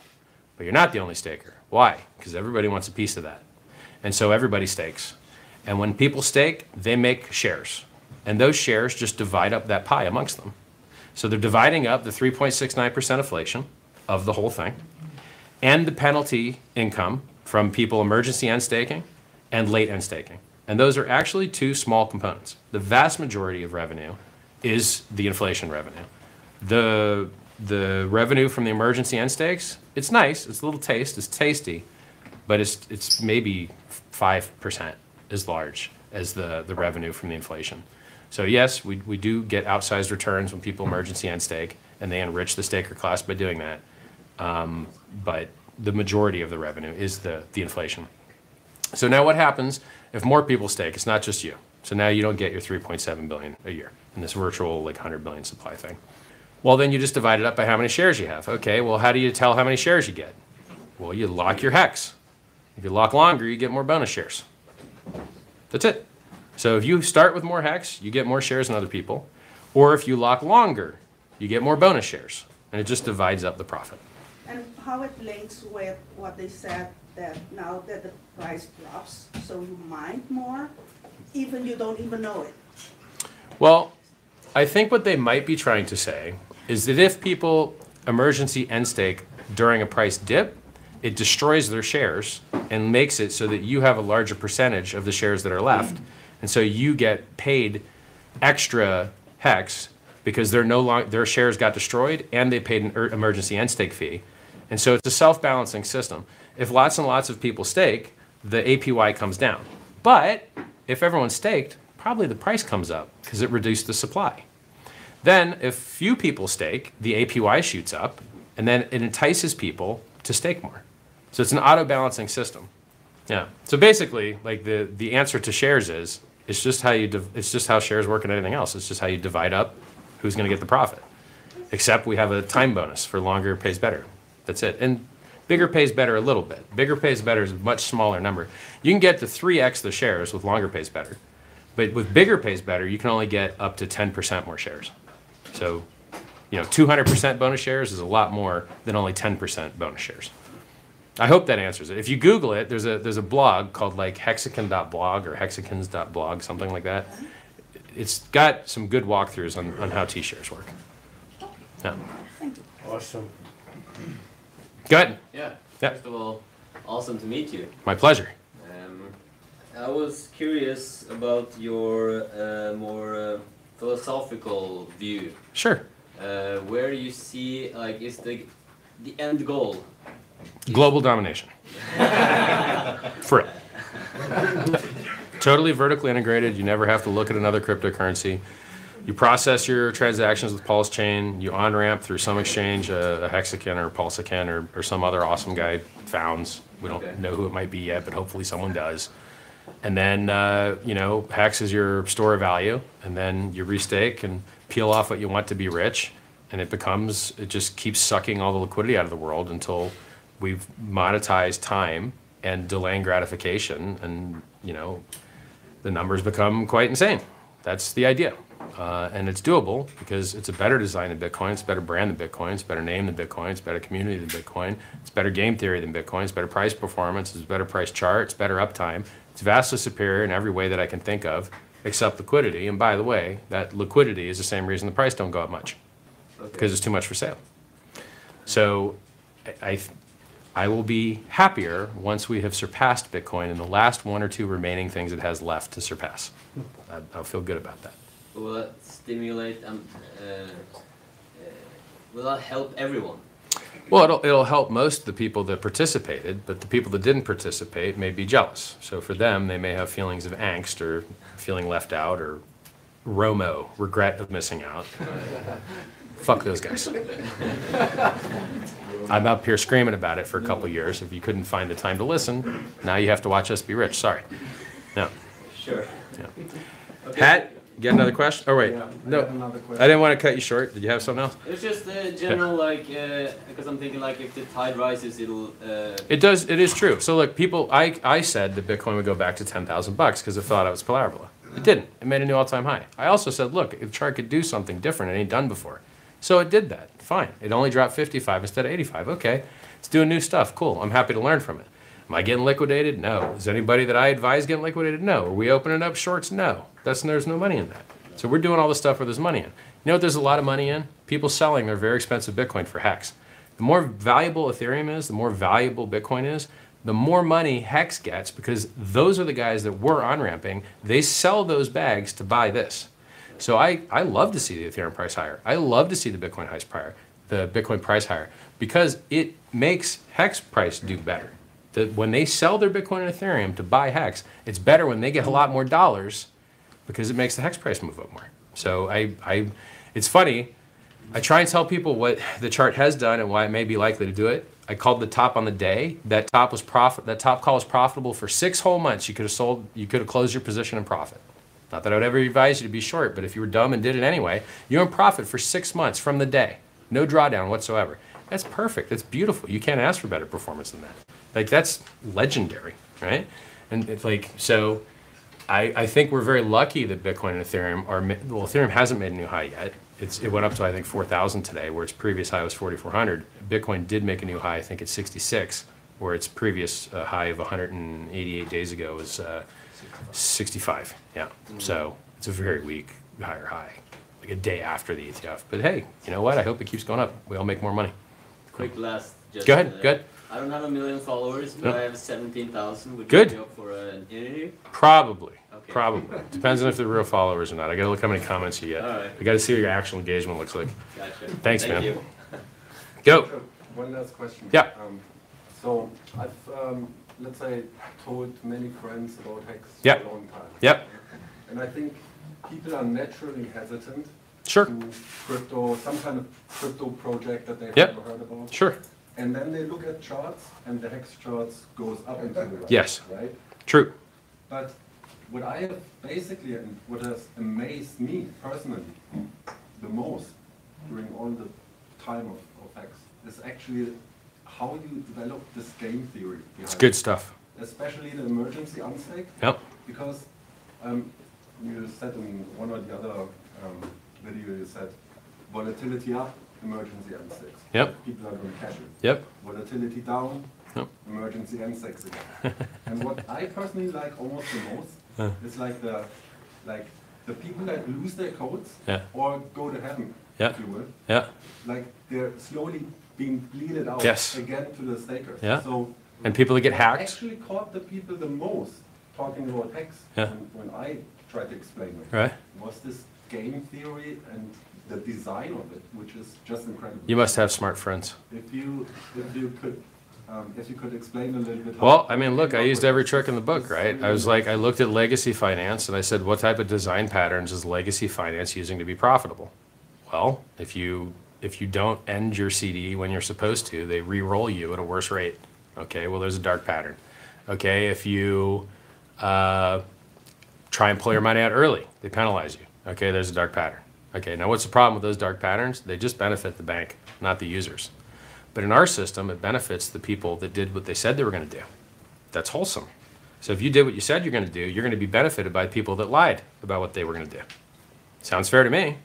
But you're not the only staker. Why? Because everybody wants a piece of that. And so everybody stakes. And when people stake, they make shares. And those shares just divide up that pie amongst them. So they're dividing up the 3.69% inflation of the whole thing and the penalty income from people emergency end staking and late end staking. And those are actually two small components. The vast majority of revenue is the inflation revenue. The, the revenue from the emergency end stakes, it's nice, it's a little taste, it's tasty, but it's, it's maybe 5% as large as the, the revenue from the inflation. So yes, we, we do get outsized returns when people emergency end stake, and they enrich the staker class by doing that. Um, but the majority of the revenue is the, the inflation. So now what happens if more people stake? It's not just you. So now you don't get your 3.7 billion a year in this virtual like 100 billion supply thing. Well, then you just divide it up by how many shares you have. Okay, well, how do you tell how many shares you get? Well, you lock your hex. If you lock longer, you get more bonus shares. That's it. So if you start with more hex, you get more shares than other people. Or if you lock longer, you get more bonus shares. And it just divides up the profit. And how it links with what they said, that now that the price drops, so you mine more, even you don't even know it. Well, I think what they might be trying to say is that if people emergency end stake during a price dip, it destroys their shares and makes it so that you have a larger percentage of the shares that are left. And so you get paid extra hex because they're no long, their shares got destroyed and they paid an er- emergency end stake fee. And so it's a self-balancing system. If lots and lots of people stake, the APY comes down. But if everyone staked, probably the price comes up because it reduced the supply. Then, if few people stake, the APY shoots up, and then it entices people to stake more. So it's an auto balancing system. Yeah. So basically, like the the answer to shares is it's just how you it's just how shares work and anything else. It's just how you divide up who's going to get the profit. Except we have a time bonus for longer pays better. That's it. And bigger pays better a little bit. Bigger pays better is a much smaller number. You can get to 3x the shares with longer pays better. But with bigger pays better, you can only get up to 10% more shares. So, you know, 200% bonus shares is a lot more than only 10% bonus shares. I hope that answers it. If you Google it, there's a there's a blog called like hexagon.blog or hexagons.blog, something like that. It's got some good walkthroughs on, on how T-shares work. Yeah. Awesome. Good. Yeah. Yeah. First of all, awesome to meet you. My pleasure. Um, I was curious about your uh, more uh, philosophical view. Sure. Uh, where you see like is the the end goal? Global domination. *laughs* For it. totally vertically integrated. You never have to look at another cryptocurrency. You process your transactions with Pulse Chain. You on ramp through some exchange, a, a Hexican or Pulsican or, or some other awesome guy founds. We don't Okay. know who it might be yet, but hopefully someone does. And then, uh, you know, Hex is your store of value. And then you restake and peel off what you want to be rich. And it becomes, it just keeps sucking all the liquidity out of the world until we've monetized time and delaying gratification. And, you know, the numbers become quite insane. That's the idea. Uh, and it's doable because it's a better design than Bitcoin, it's a better brand than Bitcoin, it's a better name than Bitcoin, it's a better community than Bitcoin, it's better game theory than Bitcoin, it's better price performance, it's better price chart, it's better uptime. It's vastly superior in every way that I can think of, except liquidity. And by the way, that liquidity is the same reason the price don't go up much, because it's too much for sale. So I, I- will be happier once we have surpassed Bitcoin in the last one or two remaining things it has left to surpass. I- I'll feel good about that. Will that stimulate? Um, uh, uh, will that help everyone? Well, it'll, it'll help most of the people that participated, but the people that didn't participate may be jealous. So for them, they may have feelings of angst or feeling left out or ROMO, regret of missing out. *laughs* Fuck those guys. *laughs* I'm up here screaming about it for a couple years. If you couldn't find the time to listen, now you have to watch us be rich. Sorry. No. Sure. Yeah. *laughs* Okay. Pat, you got another question? Oh, wait. Yeah, No. I question. I didn't want to cut you short. Did you have something else? It's just uh, general, like, uh, because I'm thinking, like, if the tide rises, it'll. Uh, It does. It is true. So look, people. I I said that Bitcoin would go back to ten thousand bucks because I thought it was parabola. It didn't. It made a new all-time high. I also said, look, if the chart could do something different, it ain't done before. So it did that. Fine. It only dropped fifty-five instead of eighty-five. Okay, it's doing new stuff. Cool. I'm happy to learn from it. Am I getting liquidated? No. Is anybody that I advise getting liquidated? No. Are we opening up shorts? No. That's there's no money in that. So we're doing all the stuff where there's money in. You know what? There's a lot of money in people selling their very expensive Bitcoin for hex. The more valuable Ethereum is, the more valuable Bitcoin is, the more money Hex gets because those are the guys that we're on ramping. They sell those bags to buy this. So I, I love to see the Ethereum price higher. I love to see the Bitcoin price higher, the Bitcoin price higher because it makes Hex price do better. That when they sell their Bitcoin and Ethereum to buy Hex, it's better when they get a lot more dollars because it makes the hex price move up more. So I, I, it's funny. I try and tell people what the chart has done and why it may be likely to do it. I called the top on the day. That top was profit. That top call was profitable for six whole months. You could have sold. You could have closed your position in profit. Not that I would ever advise you to be short, but if you were dumb and did it anyway, you're in profit for six months from the day. No drawdown whatsoever. That's perfect. That's beautiful. You can't ask for better performance than that. Like that's legendary, right? And it's like so. I, I think we're very lucky that Bitcoin and Ethereum are well. Ethereum hasn't made a new high yet. It's it went up to I think 4,000 today, where its previous high was 4,400. Bitcoin did make a new high. I think it's 66, where its previous uh, high of 188 days ago was uh, 65. Yeah. So it's a very weak higher high, like a day after the ETF. But hey, you know what? I hope it keeps going up. We all make more money. Quick last. Just, Go ahead, uh, go ahead. I don't have a million followers, but No. I have 17,000. Would Good. you be up for an interview? Probably. Okay. Probably. *laughs* Depends on if they're real followers or not. I gotta look how many comments you get. All right. I gotta see what your actual engagement looks like. Gotcha. Thanks, Thank man. you. *laughs* Go. One last question. Yeah. Um, so I've, um, let's say, told many friends about Hex Yep. for a long time. Yep. And I think people are naturally hesitant Sure. to crypto, some kind of crypto project that they've Yep. never heard about. Sure. And then they look at charts, and the Hex charts goes up into the right. Yes. Right. True. But what I have basically, and what has amazed me personally the most during all the time of, of Hex is actually how you develop this game theory. It's good it. stuff. Especially the emergency unstake. Yep. Because um, you said in one or the other um, video, you said volatility up, emergency unstakes. Yep. People are going casual. Yep. Volatility down, Yep. emergency unstakes again. *laughs* and what I personally like almost the most Huh. is like the like the people that lose their codes Yeah. or go to heaven, Yeah. if you will. Yeah. Like they're slowly being bleeded out Yes. again to the stakers. Yeah. So And people that get hacked. actually caught the people the most talking about hex Yeah. when, when I tried to explain it Right. was this game theory and the design of it, which is just incredible. You must have smart friends. If you if you could um, if you could explain a little bit. Well, I mean, look, I used every trick in the book, right? I was like, I looked at legacy finance and I said, what type of design patterns is legacy finance using to be profitable? Well, if you if you don't end your CD when you're supposed to, they re-roll you at a worse rate. Okay, well, there's a dark pattern. Okay, if you uh, try and pull your money out early, they penalize you. Okay, there's a dark pattern. Okay, now what's the problem with those dark patterns? They just benefit the bank, not the users. But in our system, it benefits the people that did what they said they were going to do. That's wholesome. So if you did what you said you're going to do, you're going to be benefited by people that lied about what they were going to do. Sounds fair to me.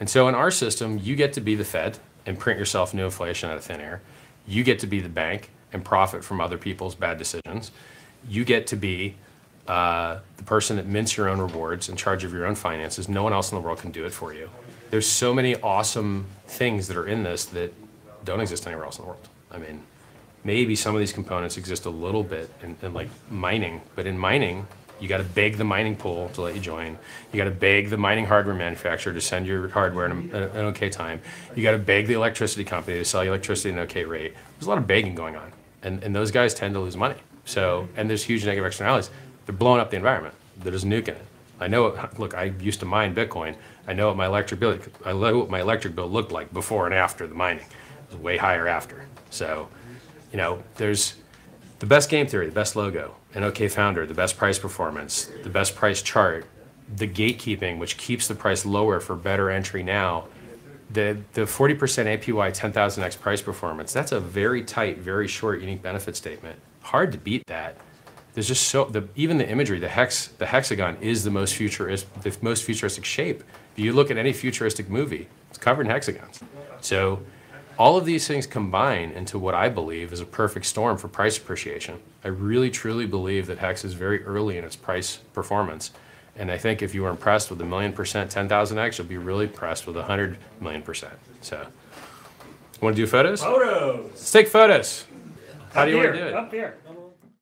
And so in our system, you get to be the Fed and print yourself new inflation out of thin air. You get to be the bank and profit from other people's bad decisions. You get to be uh, the person that mints your own rewards in charge of your own finances. No one else in the world can do it for you. There's so many awesome things that are in this that don't exist anywhere else in the world. I mean, maybe some of these components exist a little bit in, in like mining, but in mining, you got to beg the mining pool to let you join. You got to beg the mining hardware manufacturer to send your hardware in an okay time. You got to beg the electricity company to sell you electricity at an okay rate. There's a lot of begging going on, and, and those guys tend to lose money. So, and there's huge negative externalities. They're blowing up the environment. They're just nuking it. I know. Look, I used to mine Bitcoin. I know what my electric bill. I know what my electric bill looked like before and after the mining. It was way higher after. So, you know, there's the best game theory, the best logo, an OK founder, the best price performance, the best price chart, the gatekeeping, which keeps the price lower for better entry now. The the 40% APY 10,000x price performance, that's a very tight, very short unique benefit statement. Hard to beat that. There's just so the even the imagery, the hex, the hexagon is the most futuristic, the most futuristic shape. If you look at any futuristic movie, it's covered in hexagons. So all of these things combine into what I believe is a perfect storm for price appreciation. I really truly believe that Hex is very early in its price performance. And I think if you were impressed with a million percent 10,000x, you'll be really impressed with a 100 million percent. So, want to do photos? Photos. Let's take photos. How Up do you want to do it? Up here.